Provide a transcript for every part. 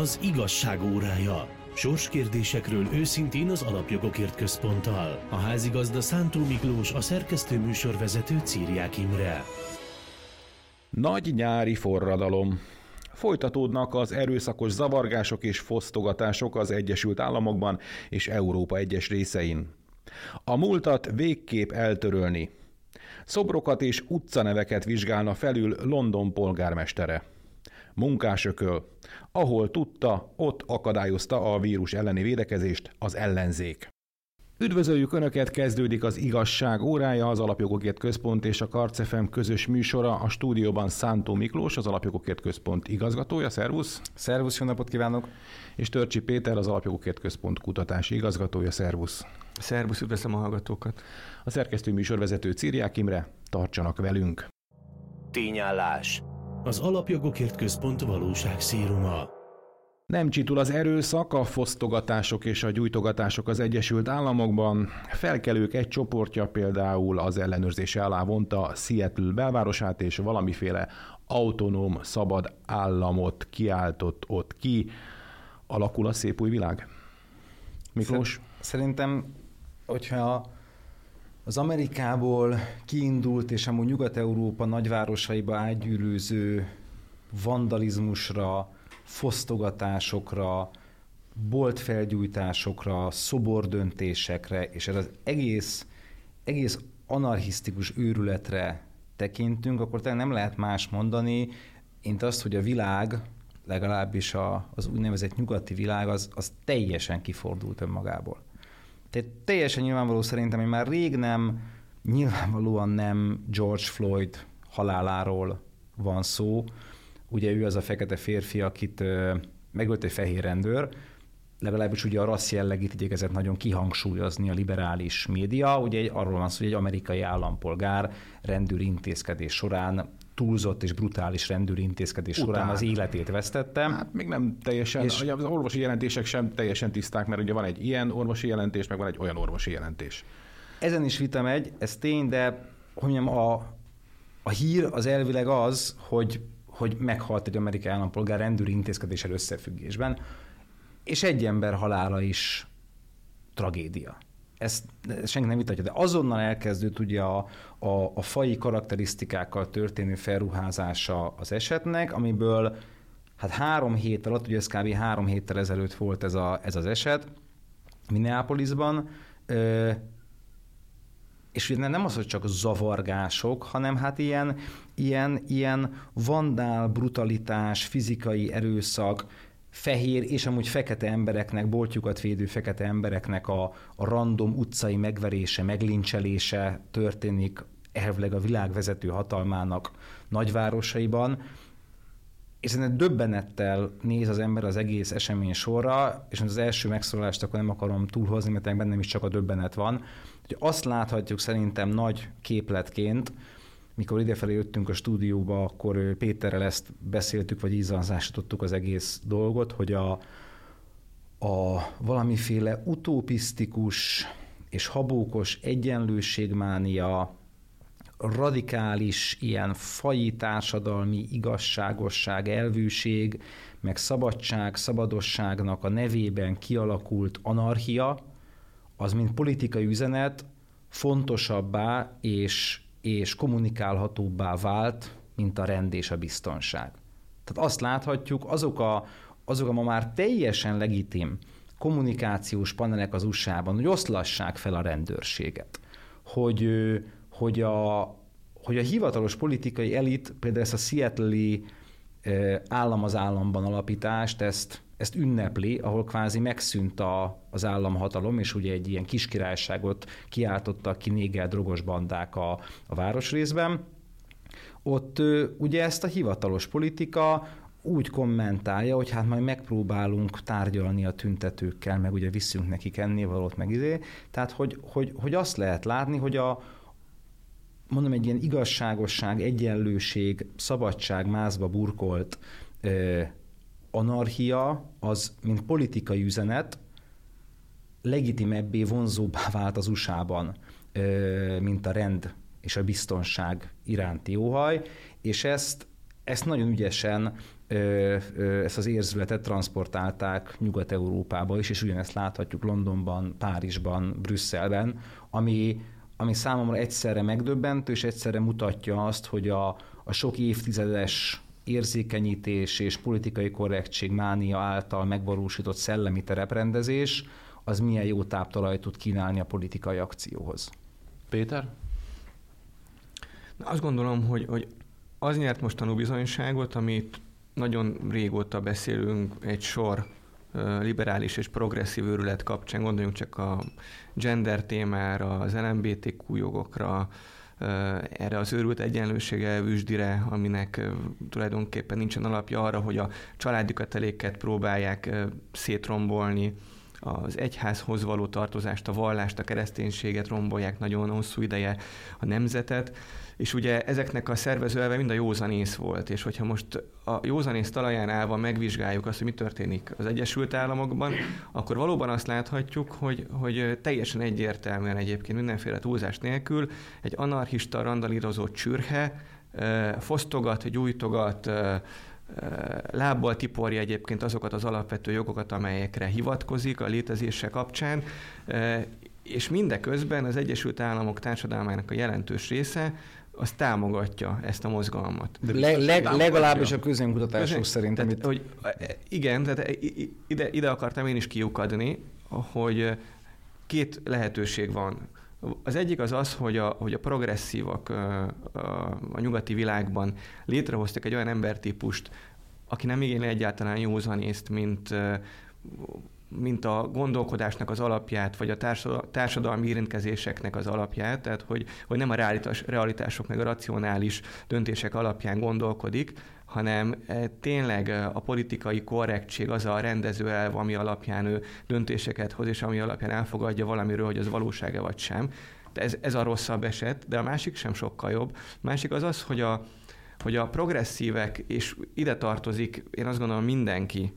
Az igazság órája. Sorskérdésekről őszintén az Alapjogokért Központtal. A házigazda Szántó Miklós, a szerkesztő műsorvezető Círiák Imre. Nagy nyári forradalom. Folytatódnak az erőszakos zavargások és fosztogatások az Egyesült Államokban és Európa egyes részein. A múltat végképp eltörölni. Szobrokat és utcaneveket vizsgálna felül London polgármestere. Munkásököl. Ahol tudta, ott akadályozta a vírus elleni védekezést az ellenzék. Üdvözöljük Önöket, kezdődik az igazság órája, az Alapjogokért Központ és a Karcefem közös műsora. A stúdióban Szántó Miklós, az Alapjogokért Központ igazgatója. Szervusz! Szervusz, jó napot kívánok! És Törcsi Péter, az Alapjogokért Központ kutatási igazgatója. Szervusz! Szervusz, üdvözlöm a hallgatókat! A szerkesztő műsorvezető Círiák Imre, tartsanak velünk! Tényállás. Az Alapjogokért Központ valóság szíruma. Nem csitul az erőszak, a fosztogatások és a gyújtogatások az Egyesült Államokban. Felkelők egy csoportja például az ellenőrzése alá vonta Seattle belvárosát, és valamiféle autonóm, szabad államot kiáltott ott ki. Alakul a szép új világ? Miklós? Szerintem, hogyha az Amerikából kiindult és amúgy Nyugat-Európa nagyvárosaiba átgyűrűző vandalizmusra, fosztogatásokra, boltfelgyújtásokra, szobordöntésekre, és ez az egész, egész anarchisztikus őrületre tekintünk, akkor talán nem lehet más mondani, mint azt, hogy a világ, legalábbis a, az úgynevezett nyugati világ, az, az teljesen kifordult önmagából. Tehát teljesen nyilvánvaló szerintem, hogy már rég nem, nyilvánvalóan nem George Floyd haláláról van szó, Ugye ő az a fekete férfi, akit megölt egy fehér rendőr, legalábbis ugye a rassz jellegét igyekezett nagyon kihangsúlyozni a liberális média. Ugye arról van szó, hogy egy amerikai állampolgár rendőri intézkedés során túlzott és brutális rendőri intézkedés Után. során az életét vesztette. Hát még nem teljesen, és az orvosi jelentések sem teljesen tiszták, mert ugye van egy ilyen orvosi jelentés, meg van egy olyan orvosi jelentés. Ezen is vita megy, ez tény, de hogy mondjam, a, a hír az elvileg az, hogy hogy meghalt egy amerikai állampolgár rendőri intézkedéssel összefüggésben, és egy ember halála is tragédia. Ezt senki nem vitatja, de azonnal elkezdődött ugye a, a, a fai karakterisztikákkal történő felruházása az esetnek, amiből hát három hét alatt, ugye ez kb. három héttel ezelőtt volt ez, a, ez az eset, Minneapolisban, és ugye nem az, hogy csak zavargások, hanem hát ilyen, ilyen, ilyen vandál, brutalitás, fizikai erőszak, fehér és amúgy fekete embereknek, boltjukat védő fekete embereknek a, a random utcai megverése, meglincselése történik elvileg a világvezető hatalmának nagyvárosaiban, és ennek döbbenettel néz az ember az egész esemény sorra, és az első megszólalást akkor nem akarom túlhozni, mert bennem is csak a döbbenet van, hogy azt láthatjuk szerintem nagy képletként, mikor idefelé jöttünk a stúdióba, akkor Péterrel ezt beszéltük, vagy ízanzásítottuk az egész dolgot, hogy a, a valamiféle utopisztikus és habókos egyenlőségmánia, radikális ilyen faji társadalmi igazságosság, elvűség, meg szabadság, szabadosságnak a nevében kialakult anarchia, az mint politikai üzenet fontosabbá és, és kommunikálhatóbbá vált, mint a rend és a biztonság. Tehát azt láthatjuk, azok a, azok a ma már teljesen legitim kommunikációs panelek az USA-ban, hogy oszlassák fel a rendőrséget, hogy, hogy a, hogy a hivatalos politikai elit például ezt a Seattle-i állam az államban alapítást, ezt, ezt ünnepli, ahol kvázi megszűnt a, az államhatalom, és ugye egy ilyen kiskirályságot kiáltottak ki négel drogos bandák a, a városrészben. Ott ugye ezt a hivatalos politika úgy kommentálja, hogy hát majd megpróbálunk tárgyalni a tüntetőkkel, meg ugye visszünk nekik ennévalót, meg izé. Tehát, hogy, hogy, hogy azt lehet látni, hogy a, mondom, egy ilyen igazságosság, egyenlőség, szabadság mázba burkolt ö, anarchia, az, mint politikai üzenet, legitimebbé, vonzóbbá vált az USA-ban, mint a rend és a biztonság iránti óhaj, és ezt, ezt nagyon ügyesen ezt az érzületet transportálták Nyugat-Európába is, és ugyanezt láthatjuk Londonban, Párizsban, Brüsszelben, ami, ami számomra egyszerre megdöbbentő, és egyszerre mutatja azt, hogy a, a sok évtizedes érzékenyítés és politikai korrektség mánia által megvalósított szellemi tereprendezés, az milyen jó táptalajt tud kínálni a politikai akcióhoz. Péter? Na, azt gondolom, hogy, hogy az nyert most tanúbizonyságot, amit nagyon régóta beszélünk egy sor liberális és progresszív őrület kapcsán, gondoljunk csak a gender témára, az LMBTQ jogokra, erre az őrült egyenlőség elvűsdire, aminek tulajdonképpen nincsen alapja arra, hogy a családi köteléket próbálják szétrombolni, az egyházhoz való tartozást, a vallást, a kereszténységet rombolják nagyon hosszú ideje, a nemzetet, és ugye ezeknek a szervezőelve mind a józanész volt, és hogyha most a józanész talaján állva megvizsgáljuk azt, hogy mi történik az Egyesült Államokban, akkor valóban azt láthatjuk, hogy, hogy teljesen egyértelműen egyébként mindenféle túlzás nélkül egy anarchista, randalírozó csürhe fosztogat, gyújtogat, lábbal tiporja egyébként azokat az alapvető jogokat, amelyekre hivatkozik a létezése kapcsán, és mindeközben az Egyesült Államok társadalmának a jelentős része az támogatja ezt a mozgalmat. De le, leg, legalábbis a közönkutatások szerint. Tehát, amit... hogy, igen, tehát ide, ide akartam én is kiukadni, hogy két lehetőség van. Az egyik az az, hogy a, hogy a progresszívak a, a, a nyugati világban létrehoztak egy olyan embertípust, aki nem igényli egyáltalán józanészt, mint mint a gondolkodásnak az alapját, vagy a társadalmi érintkezéseknek az alapját, tehát hogy, hogy nem a realitás, realitások meg a racionális döntések alapján gondolkodik, hanem e, tényleg e, a politikai korrektség az a rendező elv, ami alapján ő döntéseket hoz, és ami alapján elfogadja valamiről, hogy az valósága vagy sem. De ez, ez a rosszabb eset, de a másik sem sokkal jobb. A másik az az, hogy a, hogy a progresszívek, és ide tartozik, én azt gondolom mindenki,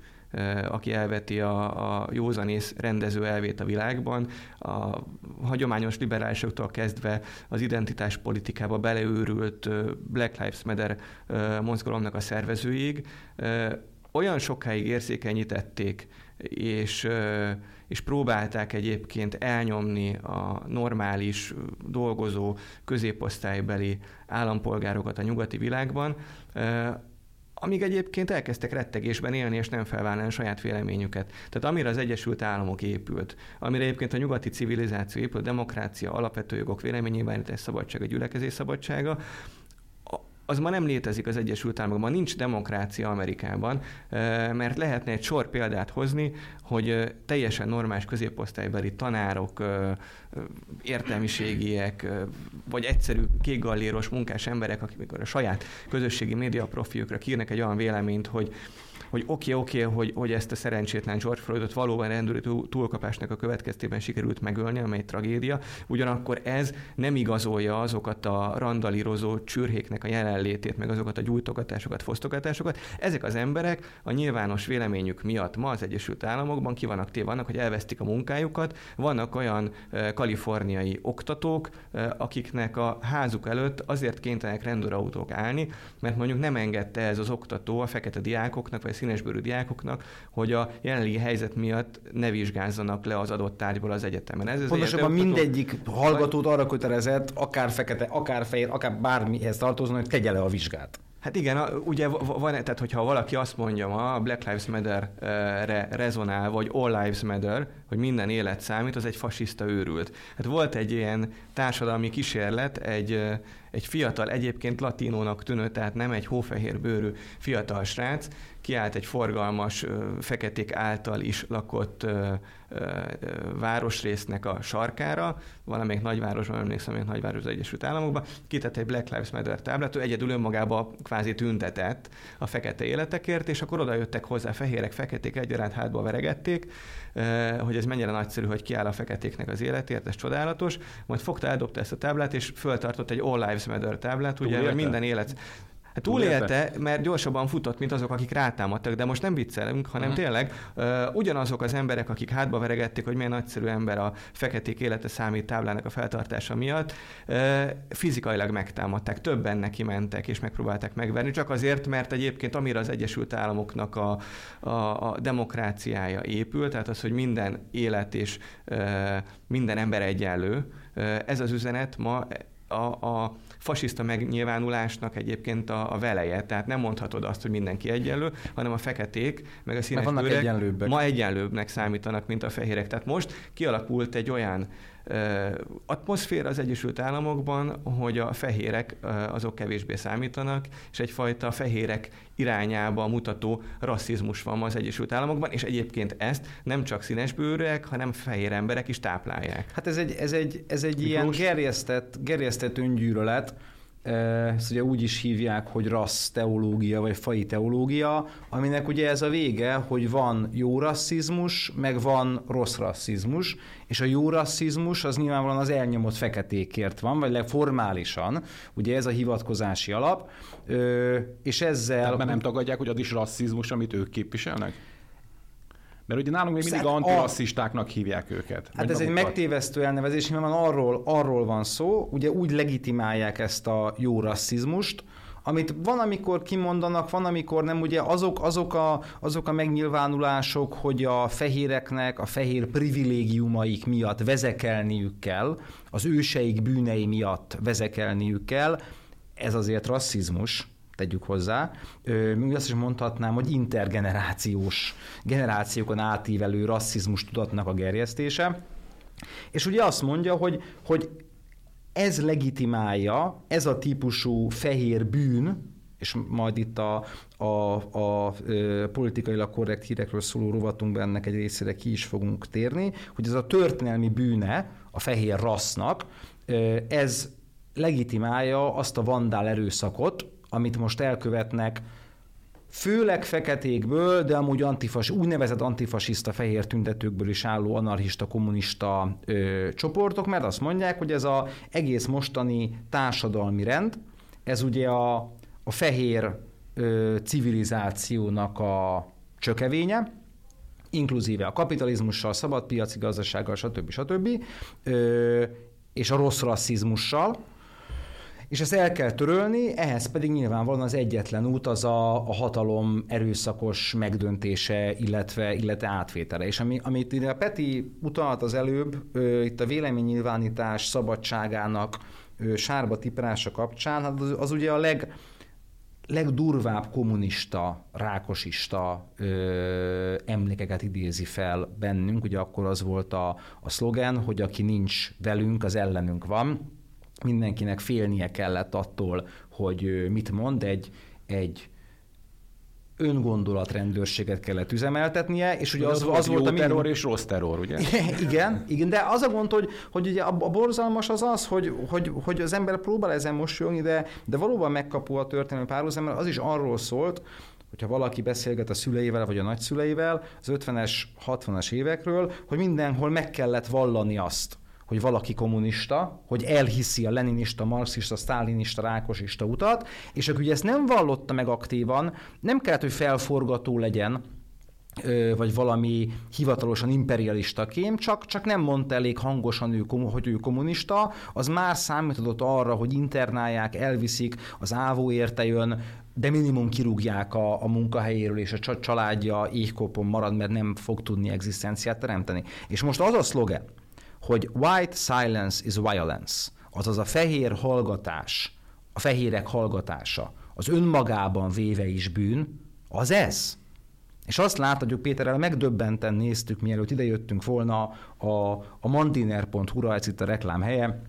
aki elveti a, a józanész rendező elvét a világban, a hagyományos liberálisoktól kezdve az identitás politikába beleőrült Black Lives Matter mozgalomnak a szervezőig, olyan sokáig érzékenyítették, és, és próbálták egyébként elnyomni a normális, dolgozó, középosztálybeli állampolgárokat a nyugati világban, amíg egyébként elkezdtek rettegésben élni, és nem felvállalni a saját véleményüket. Tehát amire az Egyesült Államok épült, amire egyébként a nyugati civilizáció épült, demokrácia, alapvető jogok véleménynyilvánítás szabadsága, gyülekezés szabadsága, az ma nem létezik az Egyesült Államokban, nincs demokrácia Amerikában, mert lehetne egy sor példát hozni, hogy teljesen normális középosztálybeli tanárok, értelmiségiek, vagy egyszerű kékgalléros munkás emberek, akik a saját közösségi média profiukra kírnak egy olyan véleményt, hogy hogy oké, okay, oké, okay, hogy, hogy ezt a szerencsétlen George Floydot valóban rendőri túlkapásnak a következtében sikerült megölni, amely tragédia, ugyanakkor ez nem igazolja azokat a randalírozó csürhéknek a jelenlétét, meg azokat a gyújtogatásokat, fosztogatásokat. Ezek az emberek a nyilvános véleményük miatt ma az Egyesült Államokban ki vannak téve annak, hogy elvesztik a munkájukat. Vannak olyan kaliforniai oktatók, akiknek a házuk előtt azért kénytelenek rendőrautók állni, mert mondjuk nem engedte ez az oktató a fekete diákoknak, vagy színesbőrű diákok, hogy a jelenlegi helyzet miatt ne vizsgázzanak le az adott tárgyból az egyetemen. Ez Pontosabban mindegyik hallgatót arra kötelezett, akár fekete, akár fehér, akár bármihez tartozna, hogy tegye le a vizsgát. Hát igen, ugye van, tehát hogyha valaki azt mondja ma, a Black Lives Matter-re rezonál, vagy All Lives Matter, hogy minden élet számít, az egy fasiszta őrült. Hát volt egy ilyen társadalmi kísérlet, egy, egy fiatal, egyébként latinónak tűnő, tehát nem egy hófehér bőrű fiatal srác, kiállt egy forgalmas, feketék által is lakott városrésznek a sarkára, valamelyik nagyvárosban, emlékszem, hogy nagyváros az Egyesült Államokban, kitett egy Black Lives Matter táblát, ő egyedül önmagába kvázi tüntetett a fekete életekért, és akkor oda jöttek hozzá fehérek, feketék egyaránt hátba veregették, hogy ez mennyire nagyszerű, hogy kiáll a feketéknek az életért, ez csodálatos. Majd fogta, eldobta ezt a táblát, és föltartott egy All Lives Matter táblát, ugye, minden élet Hát túlélte, mert gyorsabban futott, mint azok, akik rátámadtak, de most nem viccelünk, hanem uh-huh. tényleg uh, ugyanazok az emberek, akik hátba veregették, hogy milyen nagyszerű ember a feketék élete számít táblának a feltartása miatt, uh, fizikailag megtámadták, többen neki mentek és megpróbálták megverni, csak azért, mert egyébként amire az Egyesült Államoknak a, a, a demokráciája épül, tehát az, hogy minden élet és uh, minden ember egyenlő, uh, ez az üzenet ma a, a fasiszta megnyilvánulásnak egyébként a, a veleje. Tehát nem mondhatod azt, hogy mindenki egyenlő, hanem a feketék, meg a színes bőrek egyenlőbbek. ma egyenlőbbnek számítanak, mint a fehérek. Tehát most kialakult egy olyan atmoszféra az Egyesült Államokban, hogy a fehérek azok kevésbé számítanak, és egyfajta fehérek irányába mutató rasszizmus van ma az Egyesült Államokban, és egyébként ezt nem csak színesbőrűek, hanem fehér emberek is táplálják. Hát ez egy, ez egy, ez egy ilyen gerjesztett, gerjesztett öngyűlölet, ezt ugye úgy is hívják, hogy rassz teológia, vagy fai teológia, aminek ugye ez a vége, hogy van jó rasszizmus, meg van rossz rasszizmus, és a jó rasszizmus az nyilvánvalóan az elnyomott feketékért van, vagy formálisan, ugye ez a hivatkozási alap, és ezzel... Tehát nem tagadják, hogy az is rasszizmus, amit ők képviselnek? Mert ugye nálunk még mindig antirasszistáknak hívják őket. Hát ez egy megtévesztő elnevezés, mert van arról, arról van szó, ugye úgy legitimálják ezt a jó rasszizmust, amit van, amikor kimondanak, van, amikor nem, ugye azok, azok, a, azok a megnyilvánulások, hogy a fehéreknek a fehér privilégiumaik miatt vezekelniük kell, az őseik bűnei miatt vezekelniük kell, ez azért rasszizmus, tegyük hozzá. Még azt is mondhatnám, hogy intergenerációs, generációkon átívelő rasszizmus tudatnak a gerjesztése. És ugye azt mondja, hogy, hogy ez legitimálja, ez a típusú fehér bűn, és majd itt a, a, a, politikailag korrekt hírekről szóló rovatunkban ennek egy részére ki is fogunk térni, hogy ez a történelmi bűne a fehér rassznak, ez legitimálja azt a vandál erőszakot, amit most elkövetnek, főleg feketékből, de amúgy antifas, úgynevezett antifasiszta fehér tüntetőkből is álló anarchista, kommunista ö, csoportok, mert azt mondják, hogy ez az egész mostani társadalmi rend, ez ugye a, a fehér ö, civilizációnak a csökevénye, inkluzíve a kapitalizmussal, szabadpiaci gazdasággal, stb. stb. Ö, és a rossz rasszizmussal, és ezt el kell törölni, ehhez pedig nyilvánvalóan az egyetlen út az a, a hatalom erőszakos megdöntése, illetve, illetve átvétele. És ami, amit ide a Peti utalt az előbb, ö, itt a véleménynyilvánítás szabadságának ö, sárba tiprása kapcsán, hát az, az ugye a leg, legdurvább kommunista, rákosista ö, emlékeket idézi fel bennünk. Ugye akkor az volt a, a szlogen, hogy aki nincs velünk, az ellenünk van mindenkinek félnie kellett attól, hogy mit mond, egy, egy öngondolatrendőrséget kellett üzemeltetnie, és ugye az, az, az volt a terror és rossz terror, ugye? igen, igen, de az a gond, hogy, hogy ugye a, a borzalmas az az, hogy, hogy, hogy az ember próbál ezen mosolyogni, de, de valóban megkapó a történelmi párhuzam, mert az is arról szólt, hogyha valaki beszélget a szüleivel vagy a nagyszüleivel az 50-es, 60-as évekről, hogy mindenhol meg kellett vallani azt, hogy valaki kommunista, hogy elhiszi a leninista, marxista, sztálinista, rákosista utat, és akkor ugye ezt nem vallotta meg aktívan, nem kellett, hogy felforgató legyen, vagy valami hivatalosan imperialista kém, csak, csak nem mondta elég hangosan, ő, hogy ő kommunista, az már számított arra, hogy internálják, elviszik, az ávó érte jön, de minimum kirúgják a, a munkahelyéről, és a családja éhkopon marad, mert nem fog tudni egzisztenciát teremteni. És most az a szlogen, hogy white silence is violence, azaz a fehér hallgatás, a fehérek hallgatása, az önmagában véve is bűn, az ez. És azt láthatjuk, Péterrel megdöbbenten néztük, mielőtt idejöttünk volna a, a mandiner.hu-ra, ez itt a reklám helye,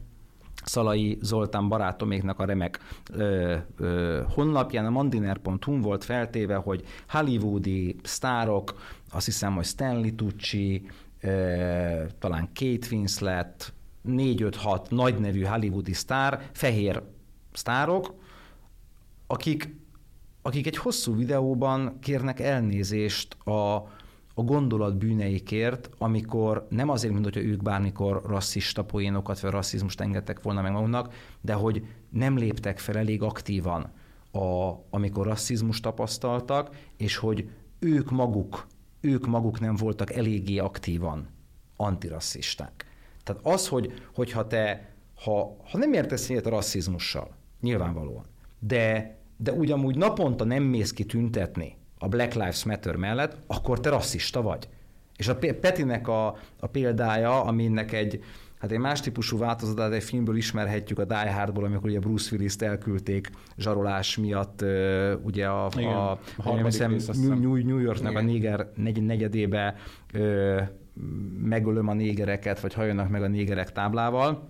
Szalai Zoltán barátoméknak a remek ö, ö, honlapján, a mandiner.hu volt feltéve, hogy hollywoodi sztárok, azt hiszem, hogy Stanley Tucci, talán Kate Winslet, 4-5-6 nagy nevű hollywoodi sztár, fehér sztárok, akik, akik egy hosszú videóban kérnek elnézést a, a gondolat bűneikért, amikor nem azért, mint hogyha ők bármikor rasszista poénokat vagy rasszizmust engedtek volna meg maguknak, de hogy nem léptek fel elég aktívan a, amikor rasszizmus tapasztaltak, és hogy ők maguk, ők maguk nem voltak eléggé aktívan antirasszisták. Tehát az, hogy, hogyha te, ha, ha nem értesz egyet a rasszizmussal, nyilvánvalóan, de, de ugyanúgy naponta nem mész ki tüntetni a Black Lives Matter mellett, akkor te rasszista vagy. És a Petinek a, a példája, aminek egy, Hát egy más típusú változatát egy filmből ismerhetjük a Die Hardból, amikor ugye Bruce Willis-t elküldték zsarolás miatt, ugye a, Igen, a, a hiszem, New, New Yorknak Igen. a néger negy, negyedébe ö, megölöm a négereket, vagy hajönnak meg a négerek táblával.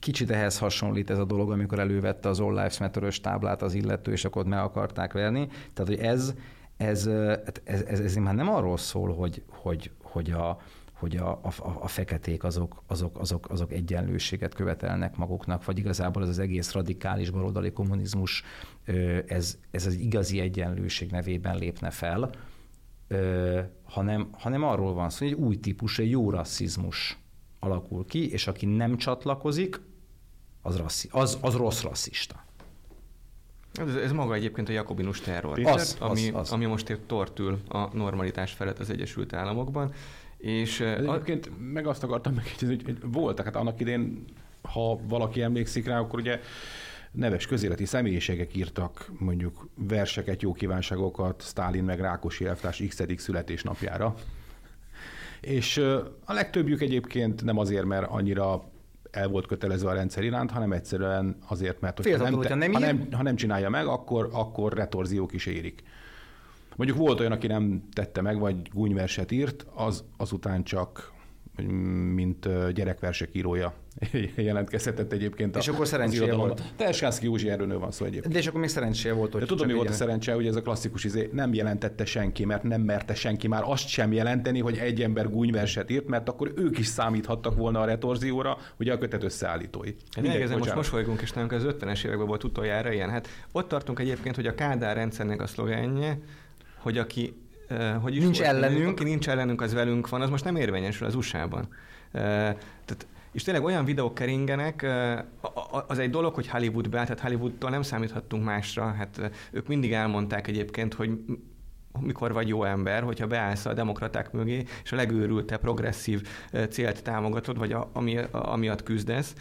Kicsit ehhez hasonlít ez a dolog, amikor elővette az All Lives matter táblát az illető, és akkor meg akarták verni. Tehát, hogy ez, ez, hát ez, ez, ez már nem arról szól, hogy, hogy, hogy a, hogy a, a, a feketék azok, azok, azok, azok egyenlőséget követelnek maguknak, vagy igazából ez az egész radikális baloldali kommunizmus, ez, ez az igazi egyenlőség nevében lépne fel, hanem, hanem arról van szó, hogy egy új típus, egy jó rasszizmus alakul ki, és aki nem csatlakozik, az, rasszi, az, az rossz rasszista. Ez, ez maga egyébként a jakobinus terror, az, ami, az, az. ami most épp tortül a normalitás felett az Egyesült Államokban. És, egyébként a... meg azt akartam megjegyezni, hogy, hogy voltak, hát annak idén, ha valaki emlékszik rá, akkor ugye neves közéleti személyiségek írtak mondjuk verseket, jó kívánságokat Stálin meg Rákosi elvtárs x születésnapjára. És a legtöbbjük egyébként nem azért, mert annyira el volt kötelezve a rendszer iránt, hanem egyszerűen azért, mert hogy nem, te, nem, ha, nem, ha nem csinálja meg, akkor, akkor retorziók is érik. Mondjuk volt olyan, aki nem tette meg, vagy gúnyverset írt, az azután csak mint gyerekversek írója jelentkezhetett egyébként. És a, akkor szerencséje volt. Telskánszki Józsi erőnő van szó egyébként. De és akkor még szerencséje volt, hogy De tudom, mi volt a szerencse, hogy ez a klasszikus izé nem jelentette senki, mert nem merte senki már azt sem jelenteni, hogy egy ember gúnyverset írt, mert akkor ők is számíthattak volna a retorzióra, ugye a kötet összeállítói. Hát ezen most mosolygunk, és nálunk az 50-es években volt utoljára ilyen. Hát ott tartunk egyébként, hogy a Kádár rendszernek a szlogenje, hogy aki hogy is nincs volt, ellenünk. Aki nincs ellenünk, az velünk van, az most nem érvényesül az USA-ban. Tehát és tényleg olyan videók keringenek, az egy dolog, hogy Hollywood be, tehát Hollywoodtól nem számíthattunk másra, hát ők mindig elmondták egyébként, hogy mikor vagy jó ember, hogyha beállsz a demokraták mögé, és a legőrültebb progresszív célt támogatod, vagy ami, amiatt küzdesz,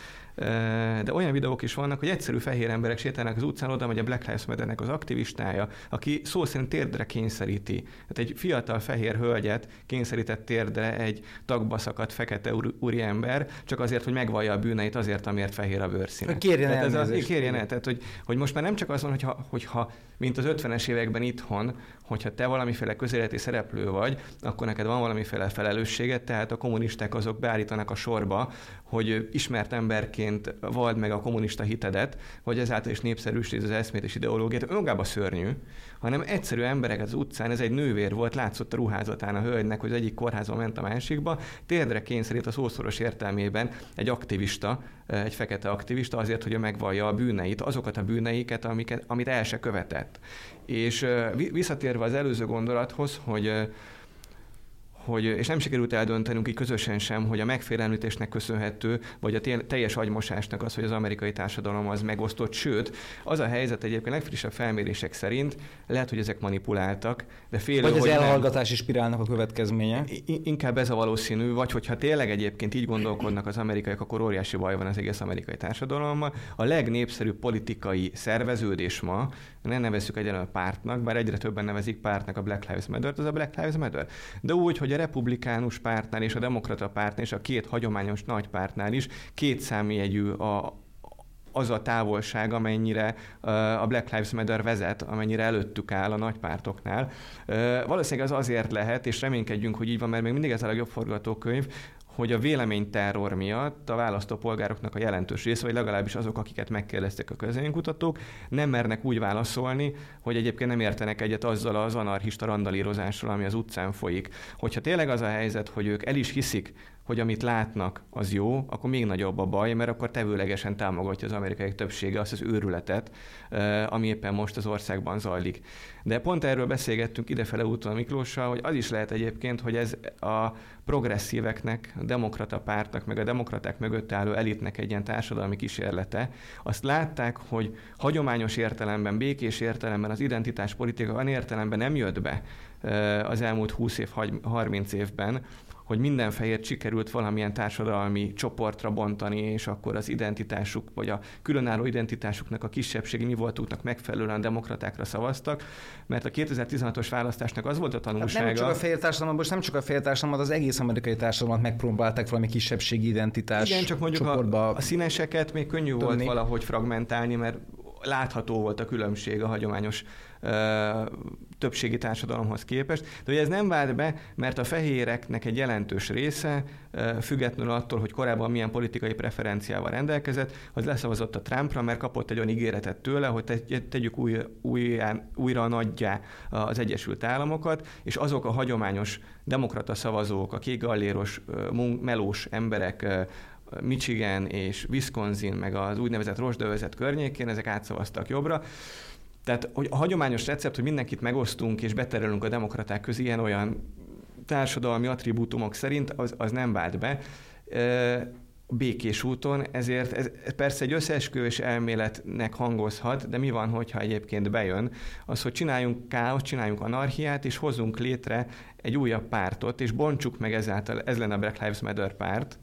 de olyan videók is vannak, hogy egyszerű fehér emberek sétálnak az utcán oda, vagy a Black Lives Matter-nek az aktivistája, aki szó szerint térdre kényszeríti. Tehát egy fiatal fehér hölgyet kényszerített térdre egy tagba szakadt fekete úriember, csak azért, hogy megvallja a bűneit azért, amiért fehér a bőrszíne. Kérjen el. Ez az, kérjen el. Tehát, hogy, hogy most már nem csak az van, hogyha, hogyha mint az 50-es években itthon, hogyha te valamiféle közéleti szereplő vagy, akkor neked van valamiféle felelősséged, tehát a kommunisták azok beállítanak a sorba, hogy ismert emberként vald meg a kommunista hitedet, vagy ezáltal is népszerűsíti az eszmét és ideológiát, önmagában szörnyű, hanem egyszerű emberek az utcán, ez egy nővér volt, látszott a ruházatán a hölgynek, hogy az egyik kórházba ment a másikba, térdre kényszerít a szószoros értelmében egy aktivista, egy fekete aktivista azért, hogy megvallja a bűneit, azokat a bűneiket, amiket, amit el se követett. És visszatérve az előző gondolathoz, hogy hogy, és nem sikerült eldöntenünk így közösen sem, hogy a megfélemlítésnek köszönhető, vagy a teljes agymosásnak az, hogy az amerikai társadalom az megosztott, sőt, az a helyzet egyébként legfrissebb felmérések szerint, lehet, hogy ezek manipuláltak, de fél, Vagy az hogy elhallgatási nem, spirálnak a következménye? Inkább ez a valószínű, vagy hogyha tényleg egyébként így gondolkodnak az amerikaiak, akkor óriási baj van az egész amerikai társadalommal. A legnépszerűbb politikai szerveződés ma, ne nevezzük egyenlő pártnak, bár egyre többen nevezik pártnak a Black Lives Matter, az a Black Lives Matter. De úgy, hogy a republikánus pártnál és a demokrata pártnál és a két hagyományos nagy pártnál is két számjegyű a, az a távolság, amennyire a Black Lives Matter vezet, amennyire előttük áll a nagypártoknál. Valószínűleg az azért lehet, és reménykedjünk, hogy így van, mert még mindig ez a legjobb forgatókönyv, hogy a véleményterror miatt a választópolgároknak a jelentős része, vagy legalábbis azok, akiket megkérdezték a közönkutatók, nem mernek úgy válaszolni, hogy egyébként nem értenek egyet azzal az anarchista randalírozásról, ami az utcán folyik. Hogyha tényleg az a helyzet, hogy ők el is hiszik, hogy amit látnak, az jó, akkor még nagyobb a baj, mert akkor tevőlegesen támogatja az amerikai többsége azt az őrületet, ami éppen most az országban zajlik. De pont erről beszélgettünk idefele úton Miklóssal, hogy az is lehet egyébként, hogy ez a progresszíveknek, a demokrata pártnak, meg a demokraták mögött álló elitnek egy ilyen társadalmi kísérlete. Azt látták, hogy hagyományos értelemben, békés értelemben az identitáspolitika olyan értelemben nem jött be az elmúlt 20 év, 30 évben, hogy minden fehér sikerült valamilyen társadalmi csoportra bontani, és akkor az identitásuk, vagy a különálló identitásuknak a kisebbségi mi voltuknak megfelelően demokratákra szavaztak, mert a 2016-os választásnak az volt a tanulsága. Hát nem csak a fehér társadalom, most nem csak a fehér társadalom, az egész amerikai társadalmat megpróbálták valami kisebbségi identitás Igen, csak mondjuk a, a színeseket még könnyű tudni. volt valahogy fragmentálni, mert látható volt a különbség a hagyományos többségi társadalomhoz képest. De ugye ez nem vált be, mert a fehéreknek egy jelentős része, függetlenül attól, hogy korábban milyen politikai preferenciával rendelkezett, az leszavazott a Trumpra, mert kapott egy olyan ígéretet tőle, hogy tegyük új, új, újra nagyjá az Egyesült Államokat, és azok a hagyományos demokrata szavazók, a kékgalléros, melós emberek, Michigan és Wisconsin, meg az úgynevezett rosdövezet környékén, ezek átszavaztak jobbra. Tehát, hogy a hagyományos recept, hogy mindenkit megosztunk és beterelünk a demokraták közé ilyen-olyan társadalmi attribútumok szerint, az, az nem vált be békés úton, ezért ez persze egy összeesküvés elméletnek hangozhat, de mi van, hogyha egyébként bejön? Az, hogy csináljunk káoszt, csináljunk anarchiát, és hozzunk létre egy újabb pártot, és bontsuk meg ezáltal, ez lenne a Black Lives Matter párt,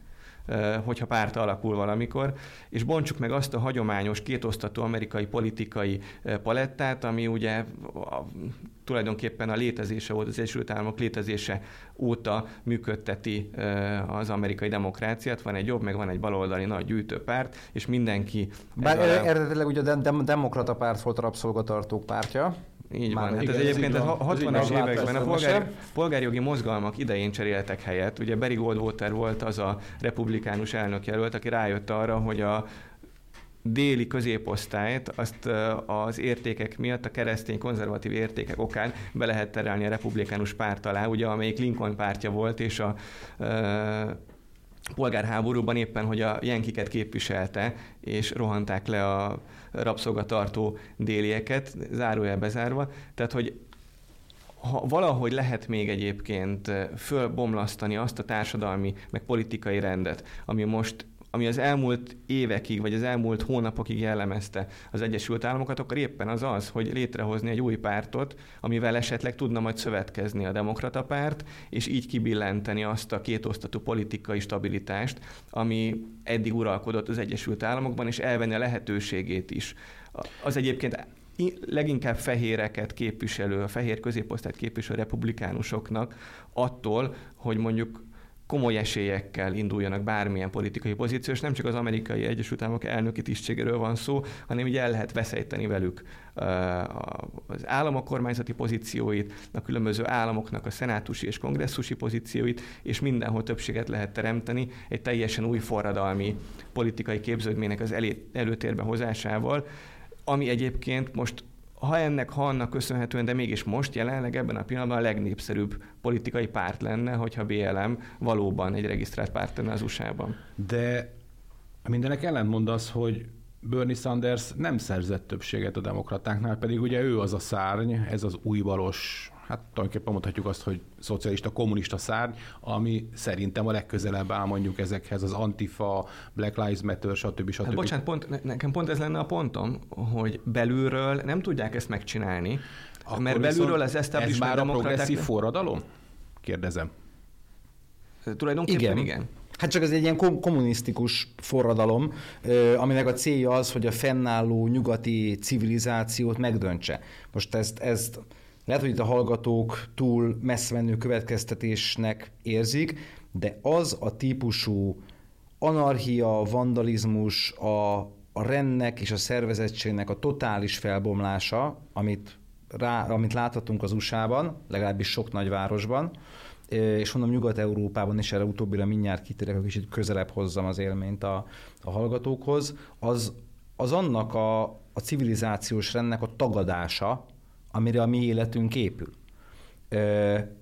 hogyha párt alakul valamikor, és bontsuk meg azt a hagyományos kétosztató amerikai politikai palettát, ami ugye a, tulajdonképpen a létezése volt, az Egyesült Államok létezése óta működteti az amerikai demokráciát. Van egy jobb, meg van egy baloldali nagy gyűjtőpárt, és mindenki... Bár eredetileg ugye a demokrata párt volt a rabszolgatartók pártja. Így Már van. Hát ez egyébként a 60-as években a polgári, polgárjogi mozgalmak idején cseréltek helyet. Ugye Barry Goldwater volt az a republikánus elnökjelölt, aki rájött arra, hogy a déli középosztályt azt az értékek miatt, a keresztény konzervatív értékek okán be lehet terelni a republikánus párt alá, ugye amelyik Lincoln pártja volt, és a polgárháborúban éppen, hogy a jenkiket képviselte, és rohanták le a rabszolgatartó délieket, zárójel bezárva. Tehát, hogy ha valahogy lehet még egyébként fölbomlasztani azt a társadalmi, meg politikai rendet, ami most ami az elmúlt évekig, vagy az elmúlt hónapokig jellemezte az Egyesült Államokat, akkor éppen az az, hogy létrehozni egy új pártot, amivel esetleg tudna majd szövetkezni a demokrata párt, és így kibillenteni azt a kétosztatú politikai stabilitást, ami eddig uralkodott az Egyesült Államokban, és elvenni a lehetőségét is. Az egyébként leginkább fehéreket képviselő, a fehér középosztályt képviselő republikánusoknak attól, hogy mondjuk komoly esélyekkel induljanak bármilyen politikai pozíció, és nem csak az amerikai Egyesült Államok elnöki tisztségéről van szó, hanem így el lehet veszélyteni velük az államok kormányzati pozícióit, a különböző államoknak a szenátusi és kongresszusi pozícióit, és mindenhol többséget lehet teremteni egy teljesen új forradalmi politikai képződménynek az előtérbe hozásával, ami egyébként most ha ennek, ha annak köszönhetően, de mégis most jelenleg ebben a pillanatban a legnépszerűbb politikai párt lenne, hogyha BLM valóban egy regisztrált párt lenne az USA-ban. De mindenek ellentmond az, hogy Bernie Sanders nem szerzett többséget a demokratáknál, pedig ugye ő az a szárny, ez az újbalos hát tulajdonképpen mondhatjuk azt, hogy szocialista, kommunista szárny, ami szerintem a legközelebb áll mondjuk ezekhez az Antifa, Black Lives Matter, stb. stb. Hát bocsánat, pont, nekem pont ez lenne a pontom, hogy belülről nem tudják ezt megcsinálni, Akkor mert belülről az establishment Ez már a progresszív forradalom? Kérdezem. Tulajdonképpen igen. igen. Hát csak ez egy ilyen kommunisztikus forradalom, aminek a célja az, hogy a fennálló nyugati civilizációt megdöntse. Most ezt, ezt lehet, hogy itt a hallgatók túl messze menő következtetésnek érzik, de az a típusú anarchia, vandalizmus, a, a rendnek és a szervezettségnek a totális felbomlása, amit, rá, amit láthatunk az USA-ban, legalábbis sok nagyvárosban, és mondom Nyugat-Európában is erre utóbbira mindjárt kitérek, hogy kicsit közelebb hozzam az élményt a, a hallgatókhoz, az, az annak a, a civilizációs rendnek a tagadása, amire a mi életünk épül.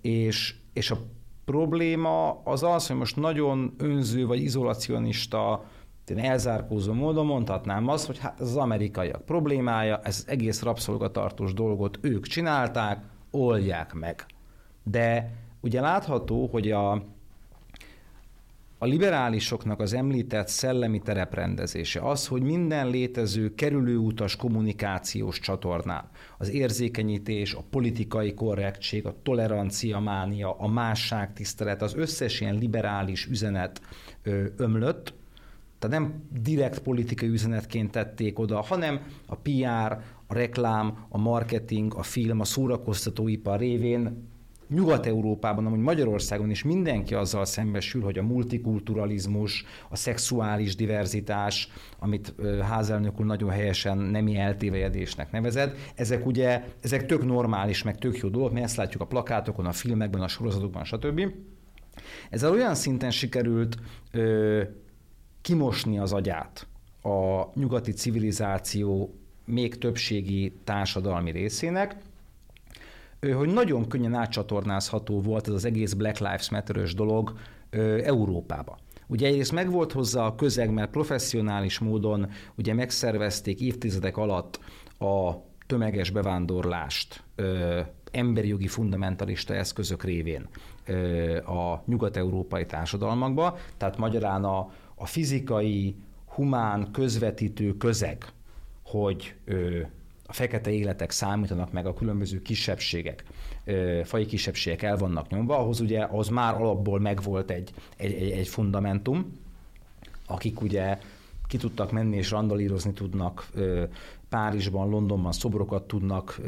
És, és a probléma az az, hogy most nagyon önző vagy izolacionista, elzárkózó módon mondhatnám azt, hogy hát ez az amerikaiak problémája, ez az egész rabszolgatartós dolgot ők csinálták, oldják meg. De ugye látható, hogy a, a liberálisoknak az említett szellemi tereprendezése, az, hogy minden létező kerülőutas kommunikációs csatornán. Az érzékenyítés, a politikai korrektség, a tolerancia mánia, a másságtisztelet, az összes ilyen liberális üzenet ö, ömlött, tehát nem direkt politikai üzenetként tették oda, hanem a PR, a reklám, a marketing, a film, a szórakoztatóipar révén Nyugat-Európában, amúgy Magyarországon is mindenki azzal szembesül, hogy a multikulturalizmus, a szexuális diverzitás, amit házelnök úr nagyon helyesen nemi eltévejedésnek nevezed, ezek ugye, ezek tök normális, meg tök jó dolgok, mi ezt látjuk a plakátokon, a filmekben, a sorozatokban, stb. Ezzel olyan szinten sikerült ö, kimosni az agyát a nyugati civilizáció még többségi társadalmi részének, hogy nagyon könnyen átcsatornázható volt ez az egész Black Lives Matter-ös dolog Európába. Ugye egyrészt megvolt hozzá a közeg, mert professzionális módon ugye megszervezték évtizedek alatt a tömeges bevándorlást ö, emberi fundamentalista eszközök révén ö, a nyugat-európai társadalmakba, tehát magyarán a, a fizikai, humán, közvetítő közeg, hogy ö, fekete életek számítanak meg, a különböző kisebbségek, faji kisebbségek el vannak nyomva, ahhoz ugye az már alapból megvolt egy, egy, egy, egy fundamentum, akik ugye ki tudtak menni és randalírozni tudnak Párizsban, Londonban szobrokat tudnak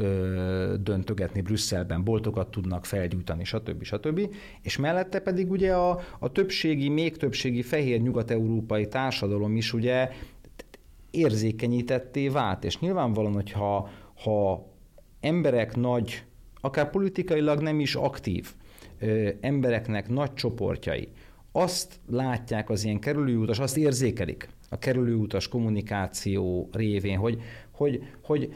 döntögetni, Brüsszelben boltokat tudnak felgyújtani, stb. stb. És mellette pedig ugye a, a többségi, még többségi fehér nyugat-európai társadalom is ugye érzékenyítetté vált. És nyilvánvalóan, hogyha ha emberek nagy, akár politikailag nem is aktív ö, embereknek nagy csoportjai azt látják az ilyen kerülőutas, azt érzékelik a kerülőutas kommunikáció révén, hogy, hogy, hogy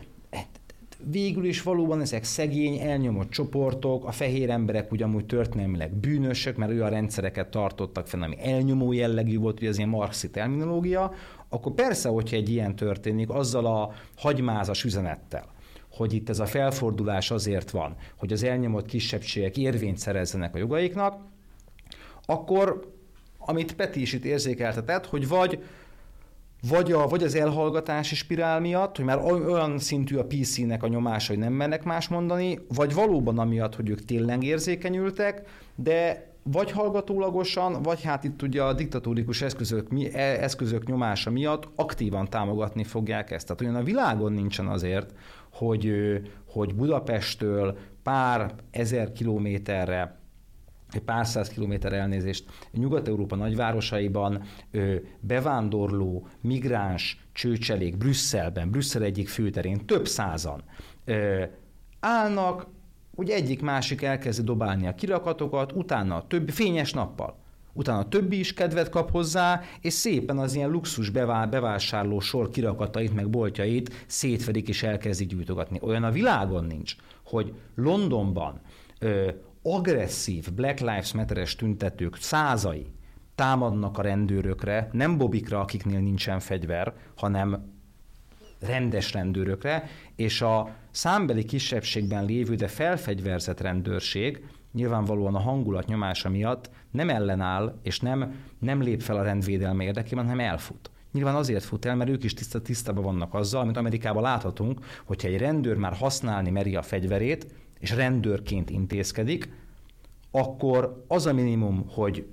végül is valóban ezek szegény, elnyomott csoportok, a fehér emberek ugyanúgy történelmileg bűnösök, mert olyan rendszereket tartottak fenn, ami elnyomó jellegű volt, hogy az ilyen marxi terminológia, akkor persze, hogyha egy ilyen történik, azzal a hagymázas üzenettel, hogy itt ez a felfordulás azért van, hogy az elnyomott kisebbségek érvényt szerezzenek a jogaiknak, akkor, amit Peti is itt érzékeltetett, hogy vagy vagy, a, vagy az elhallgatási spirál miatt, hogy már olyan szintű a PC-nek a nyomása, hogy nem mennek más mondani, vagy valóban amiatt, hogy ők tényleg érzékenyültek, de vagy hallgatólagosan, vagy hát itt ugye a diktatórikus eszközök, e, eszközök nyomása miatt aktívan támogatni fogják ezt. Tehát olyan a világon nincsen azért, hogy, hogy Budapesttől pár ezer kilométerre egy pár száz kilométer elnézést, Nyugat-Európa nagyvárosaiban ö, bevándorló, migráns csőcselék Brüsszelben, Brüsszel egyik főterén több százan ö, állnak, hogy egyik-másik elkezdi dobálni a kirakatokat, utána a többi, fényes nappal, utána a többi is kedvet kap hozzá, és szépen az ilyen luxus bevá, bevásárló sor kirakatait, meg boltjait szétfedik és elkezdi gyújtogatni. Olyan a világon nincs, hogy Londonban ö, agresszív Black Lives Matter-es tüntetők százai támadnak a rendőrökre, nem bobikra, akiknél nincsen fegyver, hanem rendes rendőrökre, és a számbeli kisebbségben lévő, de felfegyverzett rendőrség nyilvánvalóan a hangulat nyomása miatt nem ellenáll, és nem, nem lép fel a rendvédelme érdekében, hanem elfut. Nyilván azért fut el, mert ők is tiszta, tisztában vannak azzal, amit Amerikában láthatunk, hogyha egy rendőr már használni meri a fegyverét, és rendőrként intézkedik, akkor az a minimum, hogy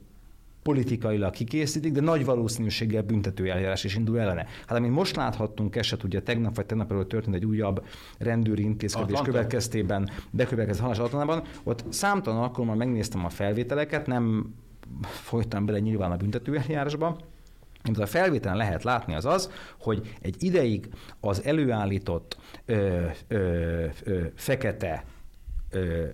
politikailag kikészítik, de nagy valószínűséggel büntető eljárás is indul ellene. Hát amit most láthattunk eset, ugye tegnap vagy tegnap előtt történt egy újabb rendőri intézkedés Atlanta. következtében, bekövetkezett halás Atlantában, ott számtalan alkalommal megnéztem a felvételeket, nem folytam bele nyilván a büntető eljárásba, amit a felvételen lehet látni az az, hogy egy ideig az előállított ö, ö, ö, fekete ö,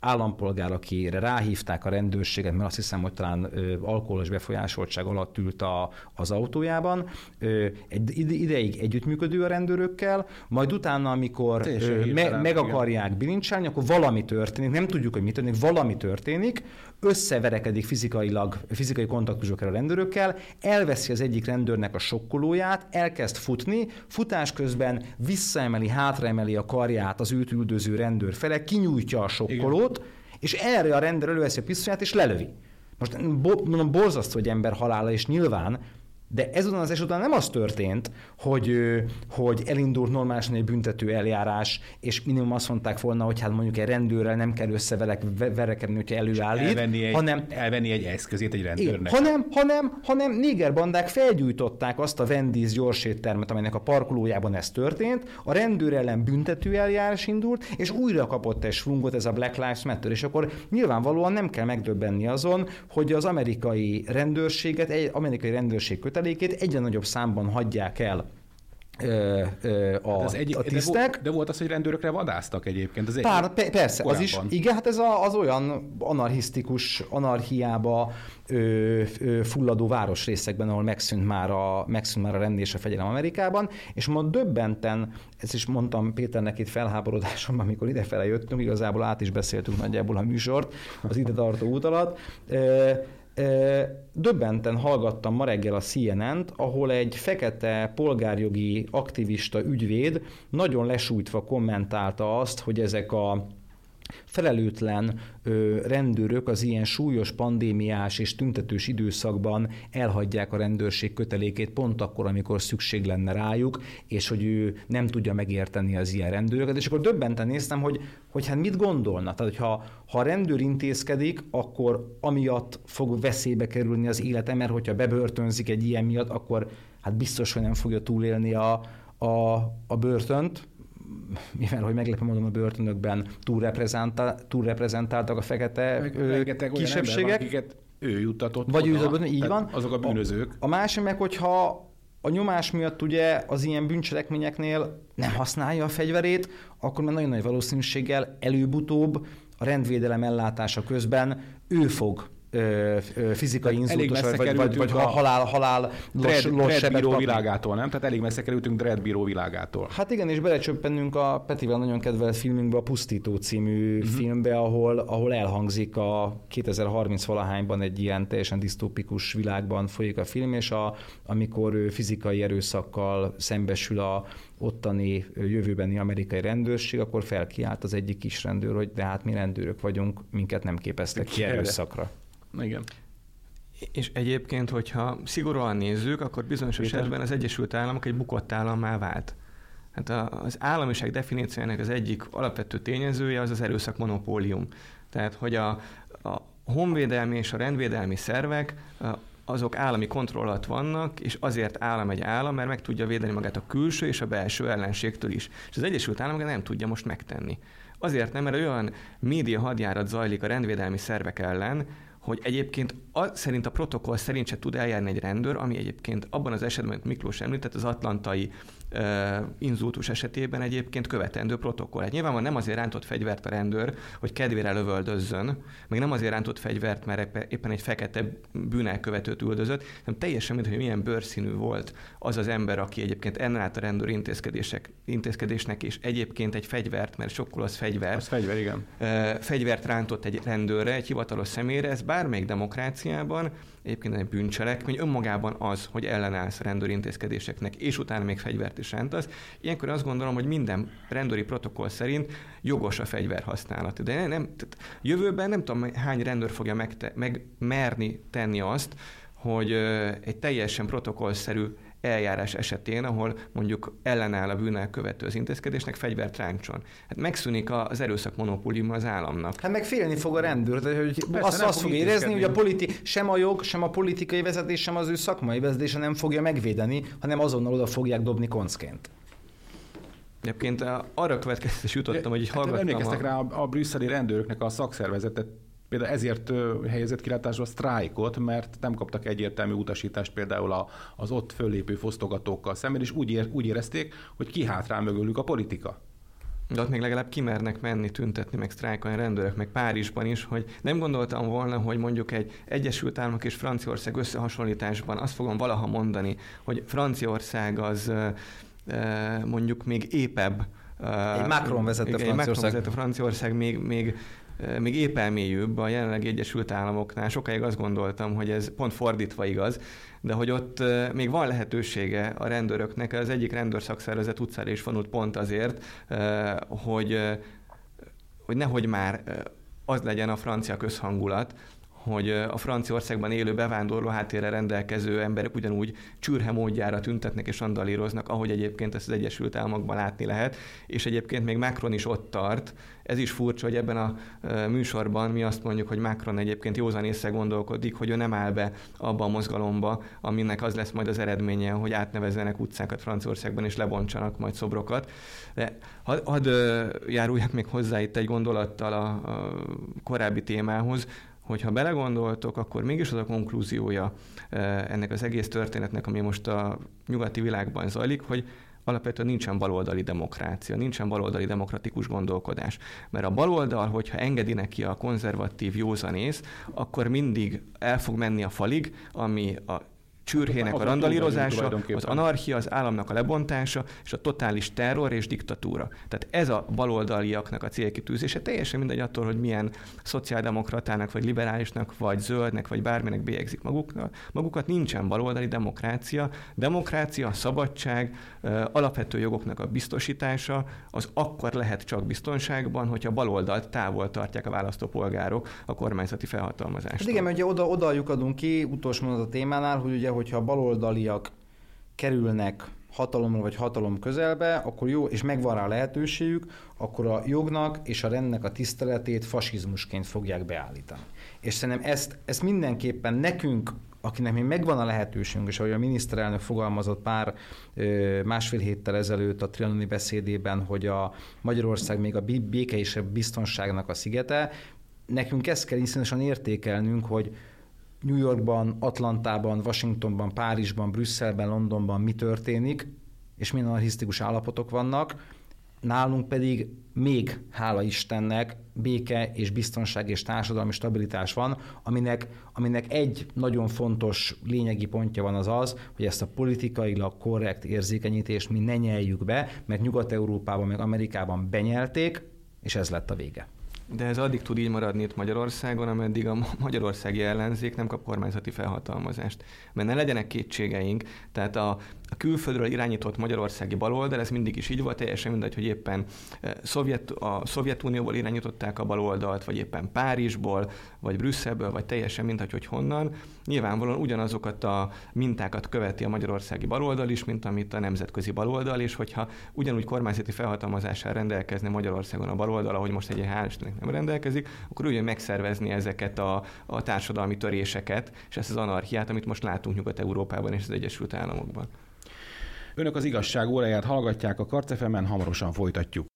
állampolgár, akire ráhívták a rendőrséget, mert azt hiszem, hogy talán ö, alkoholos befolyásoltság alatt ült a, az autójában. Ö, egy ideig együttműködő a rendőrökkel, majd utána, amikor ö, me, meg akarják bilincselni, akkor valami történik, nem tudjuk, hogy mi történik, valami történik, összeverekedik fizikailag, fizikai kontaktusokra a rendőrökkel, elveszi az egyik rendőrnek a sokkolóját, elkezd futni, futás közben visszaemeli, hátraemeli a karját az őt üldöző rendőr fele, kinyújtja a sokkolót, Igen. és erre a rendőr előveszi a pisztolyát és lelövi. Most mondom, borzasztó, hogy ember halála, és nyilván de ezután az eset után nem az történt, hogy, hogy elindult normálisan egy büntető eljárás, és minimum azt mondták volna, hogy hát mondjuk egy rendőrrel nem kell összevelek verekedni, hogyha előállít, elvenni egy, hanem, elvenni egy eszközét egy rendőrnek. Igen, hanem, hanem, hanem négerbandák felgyújtották azt a Wendy's gyorséttermet, amelynek a parkolójában ez történt, a rendőr ellen büntető eljárás indult, és újra kapott egy svungot ez a Black Lives Matter, és akkor nyilvánvalóan nem kell megdöbbenni azon, hogy az amerikai rendőrséget, egy amerikai rendőrség köte kötelékét egyre nagyobb számban hagyják el ö, ö, a, hát az egy, a tisztek. De, volt, de volt az, hogy rendőrökre vadáztak egyébként. Az Pár, egy, persze, korábban. az is, igen, hát ez a, az olyan anarchisztikus, anarchiába ö, ö, fulladó városrészekben, ahol megszűnt már, a, megszűnt már a rend és a fegyelem Amerikában, és ma döbbenten, ezt is mondtam Péternek itt felháborodásomban, amikor idefele jöttünk, igazából át is beszéltünk nagyjából a műsort az ide tartó út alatt, ö, Döbbenten hallgattam ma reggel a CNN-t, ahol egy fekete polgárjogi aktivista ügyvéd nagyon lesújtva kommentálta azt, hogy ezek a felelőtlen ö, rendőrök az ilyen súlyos pandémiás és tüntetős időszakban elhagyják a rendőrség kötelékét pont akkor, amikor szükség lenne rájuk, és hogy ő nem tudja megérteni az ilyen rendőröket. És akkor döbbenten néztem, hogy, hogy hát mit gondolna. Tehát, hogyha ha a rendőr intézkedik, akkor amiatt fog veszélybe kerülni az élete, mert hogyha bebörtönzik egy ilyen miatt, akkor hát biztos, hogy nem fogja túlélni a, a, a börtönt, mivel hogy meglepő módon a börtönökben túlreprezentál, túlreprezentáltak a fekete Meg kisebbségek. Ember, akiket ő juttatott Vagy oda, ő így van. Azok a bűnözők. A, a másik meg, hogyha a nyomás miatt ugye az ilyen bűncselekményeknél nem használja a fegyverét, akkor már nagyon nagy valószínűséggel előbb-utóbb a rendvédelem ellátása közben ő fog ö, ö, fizikai inzultus, vagy, vagy, vagy, vagy halál, halál los, los bíró világától, nem? Tehát elég messze kerültünk Dread bíró világától. Hát igen, és belecsöppennünk a Petivel nagyon kedvelt filmünkbe, a Pusztító című uh-huh. filmbe, ahol, ahol elhangzik a 2030 valahányban egy ilyen teljesen disztópikus világban folyik a film, és a, amikor ő fizikai erőszakkal szembesül a ottani jövőbeni amerikai rendőrség, akkor felkiált az egyik kis rendőr, hogy de hát mi rendőrök vagyunk, minket nem képeztek ki erőszakra. Igen. És egyébként, hogyha szigorúan nézzük, akkor bizonyos Péter. esetben az Egyesült Államok egy bukott állammá vált. Hát az államiság definíciójának az egyik alapvető tényezője az az erőszak monopólium. Tehát, hogy a, a honvédelmi és a rendvédelmi szervek azok állami kontroll alatt vannak, és azért állam egy állam, mert meg tudja védeni magát a külső és a belső ellenségtől is. És az Egyesült Államok nem tudja most megtenni. Azért nem, mert olyan média hadjárat zajlik a rendvédelmi szervek ellen, hogy egyébként a, szerint a protokoll szerint se tud eljárni egy rendőr, ami egyébként abban az esetben, amit Miklós említett, az atlantai inzultus esetében egyébként követendő protokoll. Hát nyilvánvalóan nem azért rántott fegyvert a rendőr, hogy kedvére lövöldözzön, meg nem azért rántott fegyvert, mert éppen egy fekete bűnelkövetőt üldözött, hanem teljesen mint, hogy milyen bőrszínű volt az az ember, aki egyébként ennállt a rendőr intézkedések, intézkedésnek, és egyébként egy fegyvert, mert sokkal az fegyver. Az fegyver, igen. Fegyvert rántott egy rendőrre, egy hivatalos személyre, ez bármelyik demokráciában egyébként egy bűncselekmény önmagában az, hogy ellenállsz rendőrintézkedéseknek, és utána még fegyvert is rántasz. Ilyenkor azt gondolom, hogy minden rendőri protokoll szerint jogos a fegyverhasználat. De nem, tehát jövőben nem tudom, hány rendőr fogja megte, megmerni tenni azt, hogy egy teljesen protokollszerű eljárás esetén, ahol mondjuk ellenáll a bűnnel követő az intézkedésnek, fegyvert ráncson. Hát megszűnik az erőszak monopóliuma az államnak. Hát meg félni fog a rendőr, de hogy Persze, azt, azt fog érezni, hogy a politi- sem a jog, sem a politikai vezetés, sem az ő szakmai vezetése nem fogja megvédeni, hanem azonnal oda fogják dobni koncként. Egyébként arra következtetés jutottam, hogy hát hallgattam Emlékeztek a... rá a, a brüsszeli rendőröknek a szakszervezetet például ezért helyezett kilátásba a sztrájkot, mert nem kaptak egyértelmű utasítást például az ott föllépő fosztogatókkal szemben, és úgy, ér, úgy érezték, hogy kihátrál mögülük a politika. de ott még legalább kimernek menni, tüntetni, meg sztrájkolni rendőrök, meg Párizsban is, hogy nem gondoltam volna, hogy mondjuk egy Egyesült Államok és Franciaország összehasonlításban azt fogom valaha mondani, hogy Franciaország az mondjuk még épebb. Egy Macron vezette Franciaország. Macron vezette Franciaország még, még még épp elmélyűbb a jelenlegi Egyesült Államoknál. Sokáig azt gondoltam, hogy ez pont fordítva igaz, de hogy ott még van lehetősége a rendőröknek, az egyik rendőrszakszervezet utcára is vonult pont azért, hogy, hogy nehogy már az legyen a francia közhangulat, hogy a Franciaországban élő bevándorló háttérre rendelkező emberek ugyanúgy csürhe módjára tüntetnek és andalíroznak, ahogy egyébként ezt az Egyesült Államokban látni lehet, és egyébként még Macron is ott tart. Ez is furcsa, hogy ebben a műsorban mi azt mondjuk, hogy Macron egyébként józan észre gondolkodik, hogy ő nem áll be abba a mozgalomba, aminek az lesz majd az eredménye, hogy átnevezzenek utcákat Franciaországban és lebontsanak majd szobrokat. De hadd had, járuljak még hozzá itt egy gondolattal a, a korábbi témához, hogyha belegondoltok, akkor mégis az a konklúziója ennek az egész történetnek, ami most a nyugati világban zajlik, hogy alapvetően nincsen baloldali demokrácia, nincsen baloldali demokratikus gondolkodás. Mert a baloldal, hogyha engedi neki a konzervatív józanész, akkor mindig el fog menni a falig, ami a csürhének a randalírozása, az anarchia, az államnak a lebontása, és a totális terror és diktatúra. Tehát ez a baloldaliaknak a célkitűzése, teljesen mindegy attól, hogy milyen szociáldemokratának, vagy liberálisnak, vagy zöldnek, vagy bárminek bélyegzik magukat, magukat, nincsen baloldali demokrácia. Demokrácia, szabadság, alapvető jogoknak a biztosítása, az akkor lehet csak biztonságban, hogyha baloldalt távol tartják a választópolgárok a kormányzati felhatalmazást. Hát igen, mert ugye oda, oda lyukadunk ki, utolsó mondat a témánál, hogy ugye hogyha a baloldaliak kerülnek hatalomra vagy hatalom közelbe, akkor jó, és megvan rá a lehetőségük, akkor a jognak és a rendnek a tiszteletét fasizmusként fogják beállítani. És szerintem ezt, ezt mindenképpen nekünk, akinek még megvan a lehetőségünk, és ahogy a miniszterelnök fogalmazott pár másfél héttel ezelőtt a trianoni beszédében, hogy a Magyarország még a béke és a biztonságnak a szigete, nekünk ezt kell iszonyatosan értékelnünk, hogy New Yorkban, Atlantában, Washingtonban, Párizsban, Brüsszelben, Londonban mi történik, és milyen anarchisztikus állapotok vannak, nálunk pedig még, hála Istennek, béke és biztonság és társadalmi stabilitás van, aminek, aminek egy nagyon fontos lényegi pontja van az az, hogy ezt a politikailag korrekt érzékenyítést mi ne nyeljük be, mert Nyugat-Európában, meg Amerikában benyelték, és ez lett a vége. De ez addig tud így maradni itt Magyarországon, ameddig a magyarországi ellenzék nem kap kormányzati felhatalmazást. Mert ne legyenek kétségeink, tehát a, a külföldről irányított magyarországi baloldal, ez mindig is így volt, teljesen mindegy, hogy éppen eh, Szovjet, a Szovjetunióból irányították a baloldalt, vagy éppen Párizsból, vagy Brüsszelből, vagy teljesen mindegy, hogy honnan. Nyilvánvalóan ugyanazokat a mintákat követi a magyarországi baloldal is, mint amit a nemzetközi baloldal, és hogyha ugyanúgy kormányzati felhatalmazással rendelkezne Magyarországon a baloldal, ahogy most egy hál' nem rendelkezik, akkor ugye megszervezni ezeket a, a társadalmi töréseket, és ezt az anarchiát, amit most látunk Nyugat-Európában és az Egyesült Államokban. Önök az igazság óráját hallgatják a Karcefemen, hamarosan folytatjuk.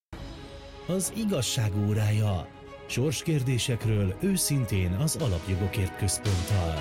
Az igazság órája. Sorskérdésekről őszintén az Alapjogokért Központtal.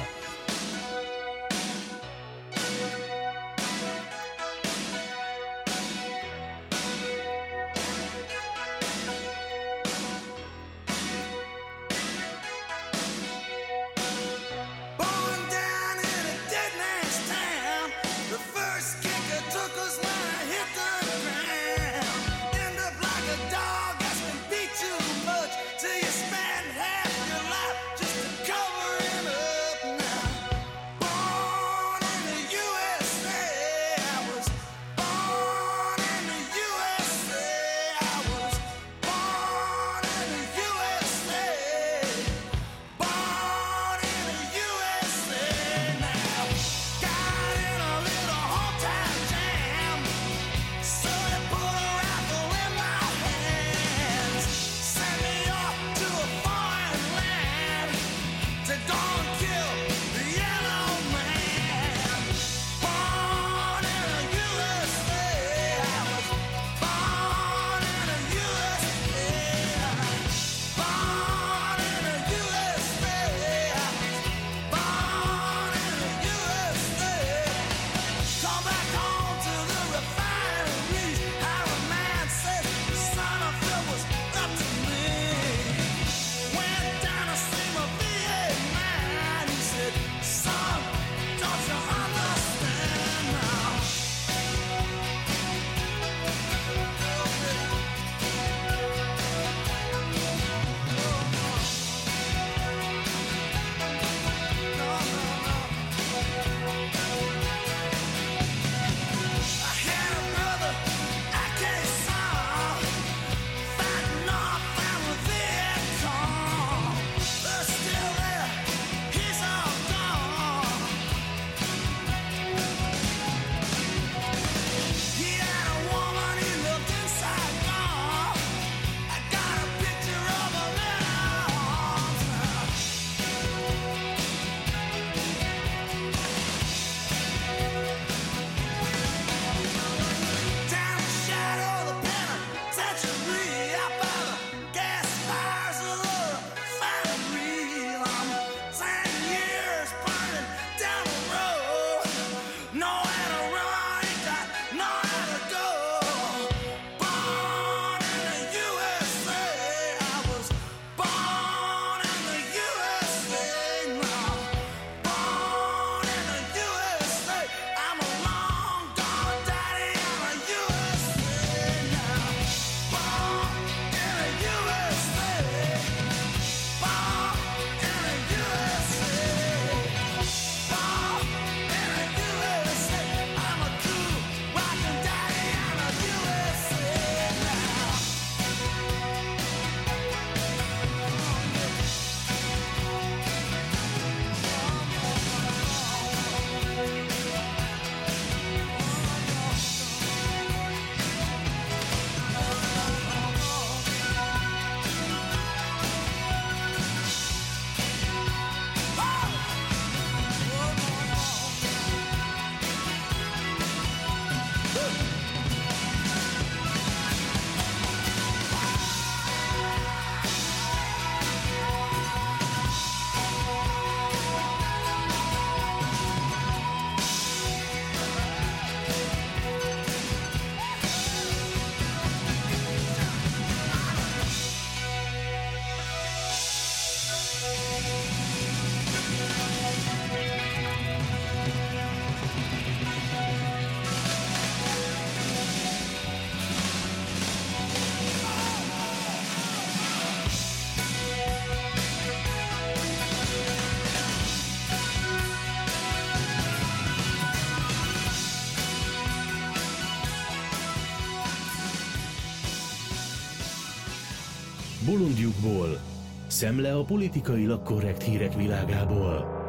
Bolondjukból. Szemle a politikailag korrekt hírek világából.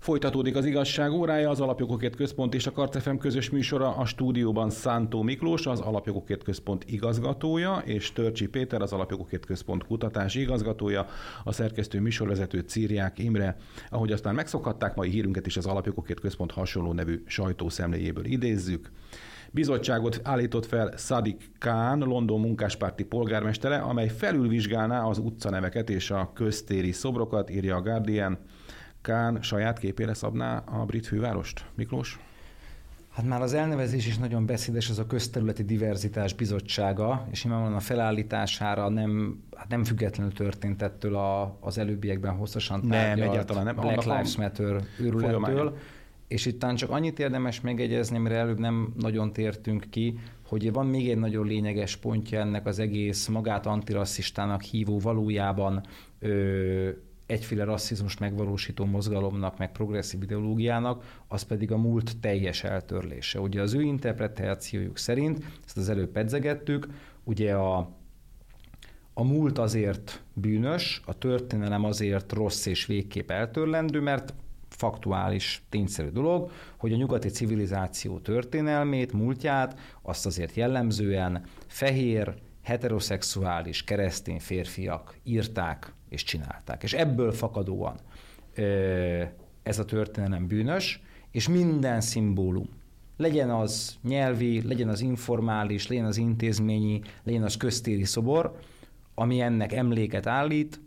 Folytatódik az igazság órája, az Alapjogokért Központ és a Karcefem közös műsora, a stúdióban Szántó Miklós, az Alapjogokért Központ igazgatója, és Törcsi Péter, az Alapjogokért Központ kutatási igazgatója, a szerkesztő műsorvezető Círiák Imre. Ahogy aztán megszokhatták, mai hírünket is az Alapjogokért Központ hasonló nevű sajtószemléjéből idézzük. Bizottságot állított fel Sadik Khan, London munkáspárti polgármestere, amely felülvizsgálná az utcaneveket és a köztéri szobrokat, írja a Guardian. Kán saját képére szabná a brit fővárost? Miklós? Hát már az elnevezés is nagyon beszédes, az a közterületi diverzitás bizottsága, és nyilvánvalóan a felállítására nem, hát nem függetlenül történt ettől a, az előbbiekben hosszasan tárgyalt nem, egyáltalán nem. Black Lives Matter őrülettől. És itt csak annyit érdemes megegyezni, mert előbb nem nagyon tértünk ki, hogy van még egy nagyon lényeges pontja ennek az egész magát antirasszistának hívó valójában ö, egyféle rasszizmus megvalósító mozgalomnak, meg progresszív ideológiának, az pedig a múlt teljes eltörlése. Ugye az ő interpretációjuk szerint, ezt az előbb pedzegettük, ugye a, a múlt azért bűnös, a történelem azért rossz és végképp eltörlendő, mert faktuális, tényszerű dolog, hogy a nyugati civilizáció történelmét, múltját azt azért jellemzően fehér, heteroszexuális keresztény férfiak írták és csinálták. És ebből fakadóan ez a történelem bűnös, és minden szimbólum, legyen az nyelvi, legyen az informális, legyen az intézményi, legyen az köztéri szobor, ami ennek emléket állít,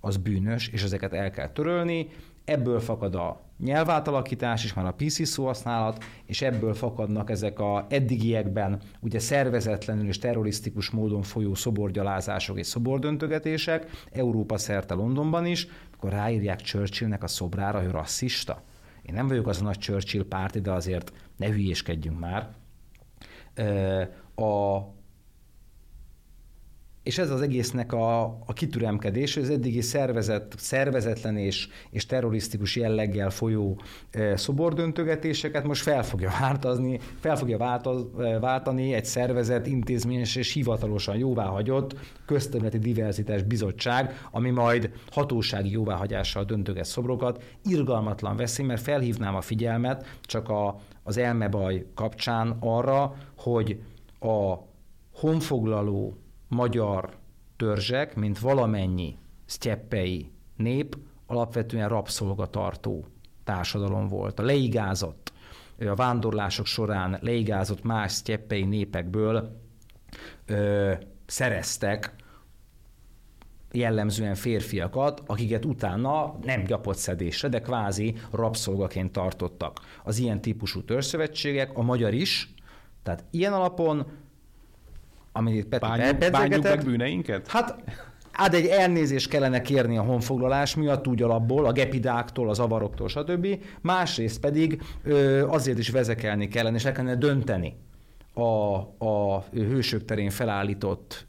az bűnös, és ezeket el kell törölni. Ebből fakad a nyelvátalakítás is, már a PC szóhasználat, és ebből fakadnak ezek a eddigiekben ugye szervezetlenül és terrorisztikus módon folyó szoborgyalázások és szobordöntögetések, Európa szerte Londonban is, akkor ráírják Churchillnek a szobrára, hogy rasszista. Én nem vagyok az a nagy Churchill párti, de azért ne hülyéskedjünk már. A, és ez az egésznek a, a kitüremkedés, az eddigi szervezet, szervezetlen és, és terrorisztikus jelleggel folyó e, szobordöntögetéseket most fel fogja változni, fel fogja e, váltani egy szervezet intézményes és hivatalosan jóváhagyott közterületi diverzitás bizottság, ami majd hatósági jóváhagyással döntöget szobrokat. Irgalmatlan veszély, mert felhívnám a figyelmet csak a, az elmebaj kapcsán arra, hogy a honfoglaló magyar törzsek, mint valamennyi sztyeppei nép alapvetően rabszolgatartó társadalom volt. A leigázott, a vándorlások során leigázott más sztyeppei népekből ö, szereztek jellemzően férfiakat, akiket utána nem gyapott szedésre, de kvázi rabszolgaként tartottak. Az ilyen típusú törzszövetségek, a magyar is, tehát ilyen alapon amit Peti bánjuk, bánjuk meg bűneinket? Hát Hát egy elnézést kellene kérni a honfoglalás miatt, úgy alapból, a gepidáktól, az avaroktól, stb. Másrészt pedig ö, azért is vezekelni kellene, és le kellene dönteni a, a hősök terén felállított,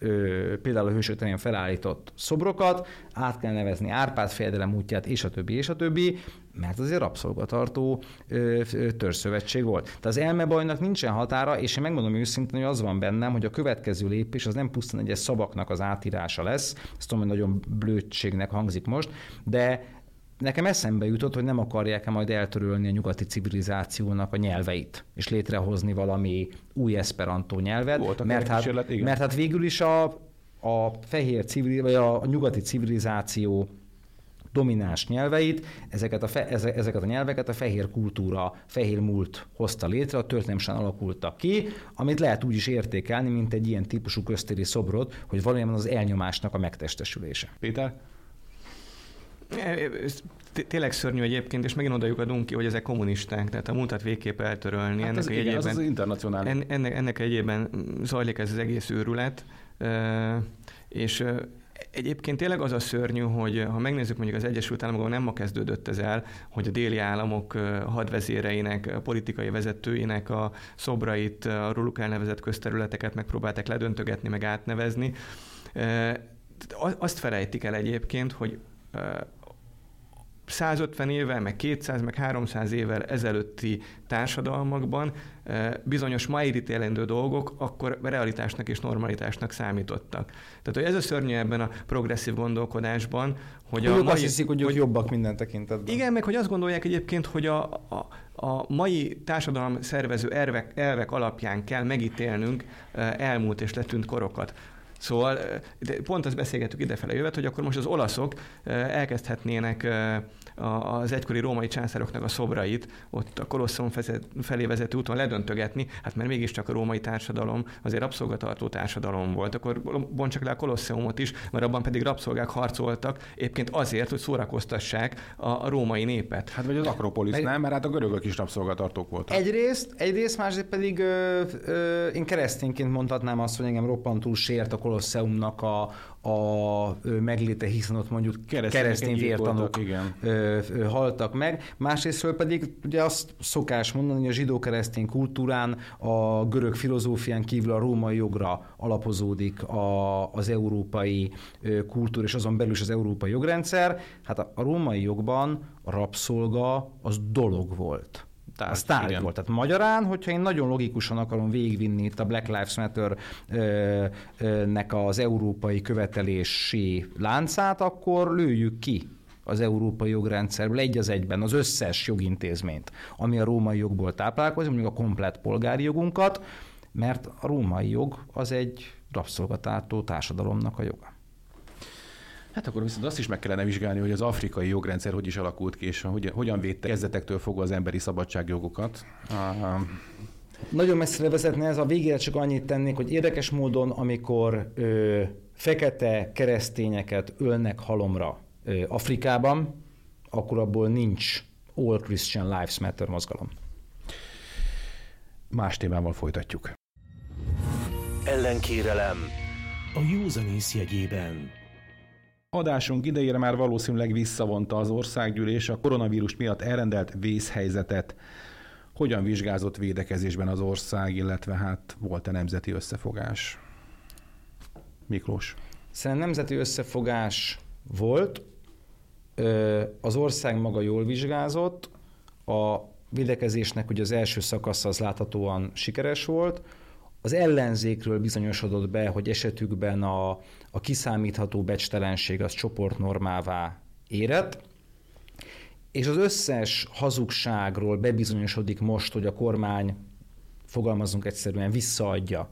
például a hősök terén felállított szobrokat, át kell nevezni Árpád fejedelem útját, és a többi, és a többi, mert azért rabszolgatartó törzszövetség volt. Tehát az elmebajnak nincsen határa, és én megmondom őszintén, hogy az van bennem, hogy a következő lépés az nem pusztán egy szavaknak az átírása lesz, ezt tudom, hogy nagyon blödségnek hangzik most, de nekem eszembe jutott, hogy nem akarják-e majd eltörölni a nyugati civilizációnak a nyelveit, és létrehozni valami új esperantó nyelvet, Volt mert hát, mert hát végül is a, a fehér civil, vagy a, a nyugati civilizáció domináns nyelveit, ezeket a, fe, ezeket a nyelveket a fehér kultúra, fehér múlt hozta létre, a történelmesen alakultak ki, amit lehet úgy is értékelni, mint egy ilyen típusú köztéri szobrot, hogy valójában az elnyomásnak a megtestesülése. Péter? Tényleg szörnyű egyébként, és megint odajuk adunk ki, hogy ezek kommunisták, tehát a múltat végképp eltörölni. Hát ennek ez, igen, az az internacionális. ennek, ennek egyében zajlik ez az egész őrület, és Egyébként tényleg az a szörnyű, hogy ha megnézzük mondjuk az Egyesült Államokban nem ma kezdődött ez el, hogy a déli államok hadvezéreinek, a politikai vezetőinek a szobrait, a róluk elnevezett közterületeket megpróbálták ledöntögetni, meg átnevezni. Azt felejtik el egyébként, hogy 150 évvel, meg 200, meg 300 évvel ezelőtti társadalmakban bizonyos ma elítélendő dolgok akkor realitásnak és normalitásnak számítottak. Tehát, hogy ez a szörnyű ebben a progresszív gondolkodásban, hogy a mai, azt hiszik, hogy, hogy jobbak minden tekintetben. Igen, meg hogy azt gondolják egyébként, hogy a, a, a mai társadalom szervező elvek, elvek alapján kell megítélnünk elmúlt és letűnt korokat. Szóval pont azt beszélgettük idefele jövet, hogy akkor most az olaszok elkezdhetnének az egykori római császároknak a szobrait ott a Kolosseum felé vezető úton ledöntögetni, hát mert mégiscsak a római társadalom azért rabszolgatartó társadalom volt. Akkor bontsak le a Kolosseumot is, mert abban pedig rabszolgák harcoltak, éppként azért, hogy szórakoztassák a római népet. Hát vagy az Akropolis, Egy... nem? Mert hát a görögök is rabszolgatartók voltak. Egyrészt, egyrészt másrészt pedig ö, ö, én keresztényként mondhatnám azt, hogy engem roppantul sért a Kolosseumnak a, a megléte, hiszen ott mondjuk keresztény vértanok igen. haltak meg. Másrésztről pedig ugye azt szokás mondani, hogy a zsidó-keresztény kultúrán a görög filozófián kívül a római jogra alapozódik a, az európai kultúra, és azon belül is az európai jogrendszer. Hát a, a római jogban a rabszolga az dolog volt tárgy. Az tárgy igen. volt. Tehát magyarán, hogyha én nagyon logikusan akarom végigvinni itt a Black Lives Matter-nek az európai követelési láncát, akkor lőjük ki az európai jogrendszerből egy az egyben az összes jogintézményt, ami a római jogból táplálkozik, mondjuk a komplet polgári jogunkat, mert a római jog az egy rabszolgatártó társadalomnak a joga. Hát akkor viszont azt is meg kellene vizsgálni, hogy az afrikai jogrendszer hogy is alakult ki, és hogyan, hogyan védte kezdetektől fogva az emberi szabadságjogokat. Uh, nagyon messzire vezetne ez, a végére csak annyit tennék, hogy érdekes módon, amikor ö, fekete keresztényeket ölnek halomra ö, Afrikában, akkor abból nincs All Christian Lives Matter mozgalom. Más témával folytatjuk. Ellenkérelem a józanész jegyében. Adásunk idejére már valószínűleg visszavonta az országgyűlés a koronavírus miatt elrendelt vészhelyzetet. Hogyan vizsgázott védekezésben az ország, illetve hát volt-e nemzeti összefogás? Miklós. Szerintem nemzeti összefogás volt, az ország maga jól vizsgázott, a védekezésnek ugye az első szakasz az láthatóan sikeres volt, az ellenzékről bizonyosodott be, hogy esetükben a, a kiszámítható becstelenség az csoportnormává érett, és az összes hazugságról bebizonyosodik most, hogy a kormány, fogalmazunk egyszerűen, visszaadja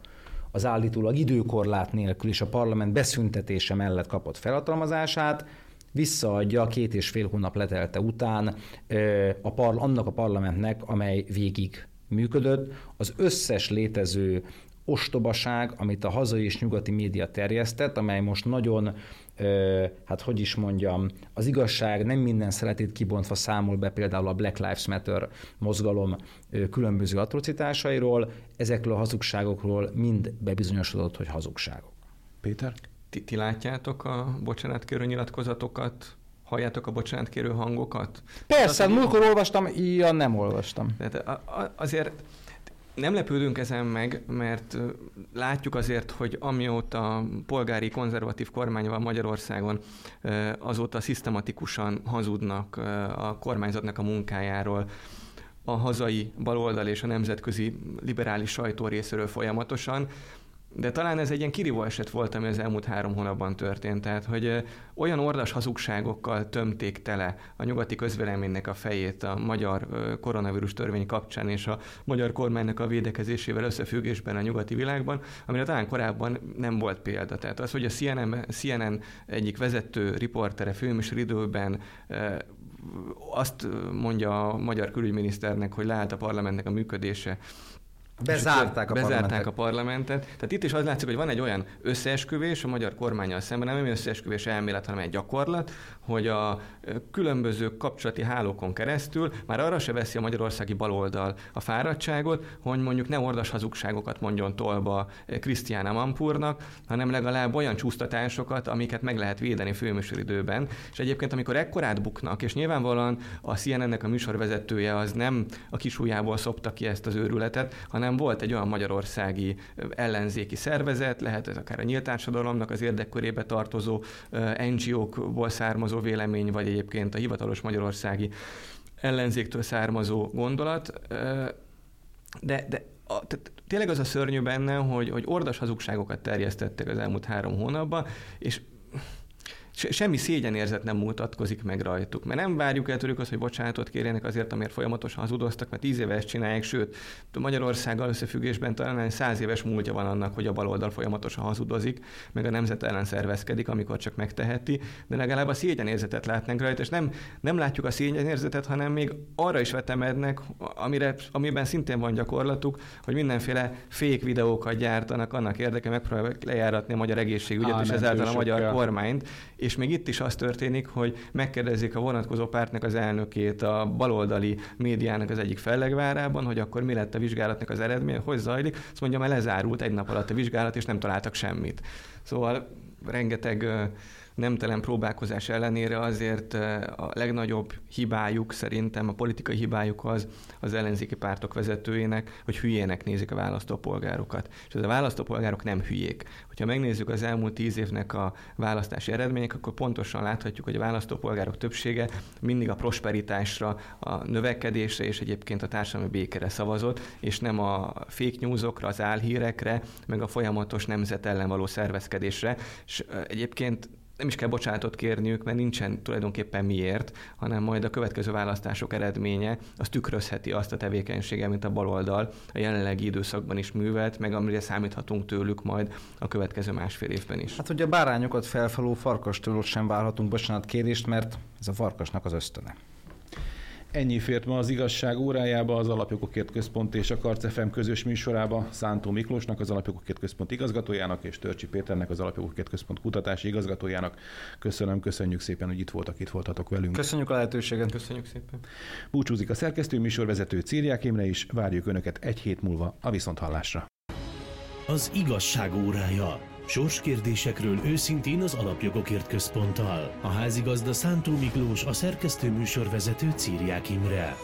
az állítólag időkorlát nélkül és a parlament beszüntetése mellett kapott felhatalmazását, visszaadja két és fél hónap letelte után a par, annak a parlamentnek, amely végig működött, az összes létező ostobaság, amit a hazai és nyugati média terjesztett, amely most nagyon, hát hogy is mondjam, az igazság nem minden szeretét kibontva számol be például a Black Lives Matter mozgalom különböző atrocitásairól, ezekről a hazugságokról mind bebizonyosodott, hogy hazugságok. Péter? Ti, ti látjátok a bocsánatkérő nyilatkozatokat halljátok a bocsánatkérő hangokat? Persze, hát, múltkor olvastam, ilyen nem olvastam. Tehát azért nem lepődünk ezen meg, mert látjuk azért, hogy amióta polgári konzervatív kormány van Magyarországon, azóta szisztematikusan hazudnak a kormányzatnak a munkájáról, a hazai baloldal és a nemzetközi liberális sajtó részéről folyamatosan, de talán ez egy ilyen kirívó eset volt, ami az elmúlt három hónapban történt. Tehát, hogy olyan ordas hazugságokkal tömték tele a nyugati közvéleménynek a fejét a magyar koronavírus törvény kapcsán és a magyar kormánynak a védekezésével összefüggésben a nyugati világban, amire talán korábban nem volt példa. Tehát az, hogy a CNN, CNN egyik vezető riportere főműsor azt mondja a magyar külügyminiszternek, hogy leállt a parlamentnek a működése, Bezárták a bezárták parlamentet. a parlamentet. Tehát itt is az látszik, hogy van egy olyan összeesküvés a magyar kormányjal szemben, nem összeesküvés elmélet, hanem egy gyakorlat, hogy a különböző kapcsolati hálókon keresztül már arra se veszi a magyarországi baloldal a fáradtságot, hogy mondjuk ne ordas hazugságokat mondjon tolba Krisztiána Mampurnak, hanem legalább olyan csúsztatásokat, amiket meg lehet védeni főműsoridőben. És egyébként, amikor ekkorát buknak, és nyilvánvalóan a CNN-nek a műsorvezetője az nem a kisújából szopta ki ezt az őrületet, hanem volt egy olyan magyarországi ellenzéki szervezet, lehet ez akár a nyílt az érdekkörébe tartozó NGO-kból származó vélemény, vagy egyébként a hivatalos magyarországi ellenzéktől származó gondolat, de, de a, tehát tényleg az a szörnyű benne, hogy, hogy ordas hazugságokat terjesztettek az elmúlt három hónapban, és semmi szégyenérzet nem mutatkozik meg rajtuk. Mert nem várjuk el tőlük azt, hogy bocsánatot kérjenek azért, amért folyamatosan hazudoztak, mert tíz éve ezt csinálják, sőt, Magyarországgal összefüggésben talán száz éves múltja van annak, hogy a baloldal folyamatosan hazudozik, meg a nemzet ellen szervezkedik, amikor csak megteheti, de legalább a szégyenérzetet látnánk rajta, és nem, nem látjuk a szégyenérzetet, hanem még arra is vetemednek, amire, amiben szintén van gyakorlatuk, hogy mindenféle fék videókat gyártanak annak érdeke, megpróbálják lejáratni a magyar egészségügyet, Á, és ezáltal a magyar kormányt, és még itt is az történik, hogy megkérdezik a vonatkozó pártnak az elnökét a baloldali médiának az egyik fellegvárában, hogy akkor mi lett a vizsgálatnak az eredménye, hogy zajlik. Azt mondja, mert lezárult egy nap alatt a vizsgálat, és nem találtak semmit. Szóval rengeteg nemtelen próbálkozás ellenére azért a legnagyobb hibájuk szerintem, a politikai hibájuk az az ellenzéki pártok vezetőjének, hogy hülyének nézik a választópolgárokat. És ez a választópolgárok nem hülyék. Hogyha megnézzük az elmúlt tíz évnek a választási eredmények, akkor pontosan láthatjuk, hogy a választópolgárok többsége mindig a prosperitásra, a növekedésre és egyébként a társadalmi békére szavazott, és nem a fake newsokra, az álhírekre, meg a folyamatos nemzet ellen való szervezkedésre. És egyébként nem is kell bocsánatot kérniük, mert nincsen tulajdonképpen miért, hanem majd a következő választások eredménye az tükrözheti azt a tevékenységet, mint a baloldal a jelenlegi időszakban is művelt, meg amire számíthatunk tőlük majd a következő másfél évben is. Hát ugye a bárányokat felfeló farkastól sem várhatunk bocsánatkérést, mert ez a farkasnak az ösztöne. Ennyi fért ma az igazság órájába, az Alapjogokért Központ és a Karcefem közös műsorába Szántó Miklósnak, az Alapjogokért Központ igazgatójának, és Törcsi Péternek, az Alapjogokért Központ kutatási igazgatójának. Köszönöm, köszönjük szépen, hogy itt voltak, itt voltatok velünk. Köszönjük a lehetőséget. Köszönjük szépen. Búcsúzik a szerkesztő műsorvezető Círiák Imre is, várjuk Önöket egy hét múlva a Viszonthallásra. Az igazság órája Sorskérdésekről őszintén az Alapjogokért Központtal. A házigazda Szántó Miklós, a szerkesztő műsorvezető Círiák Imre.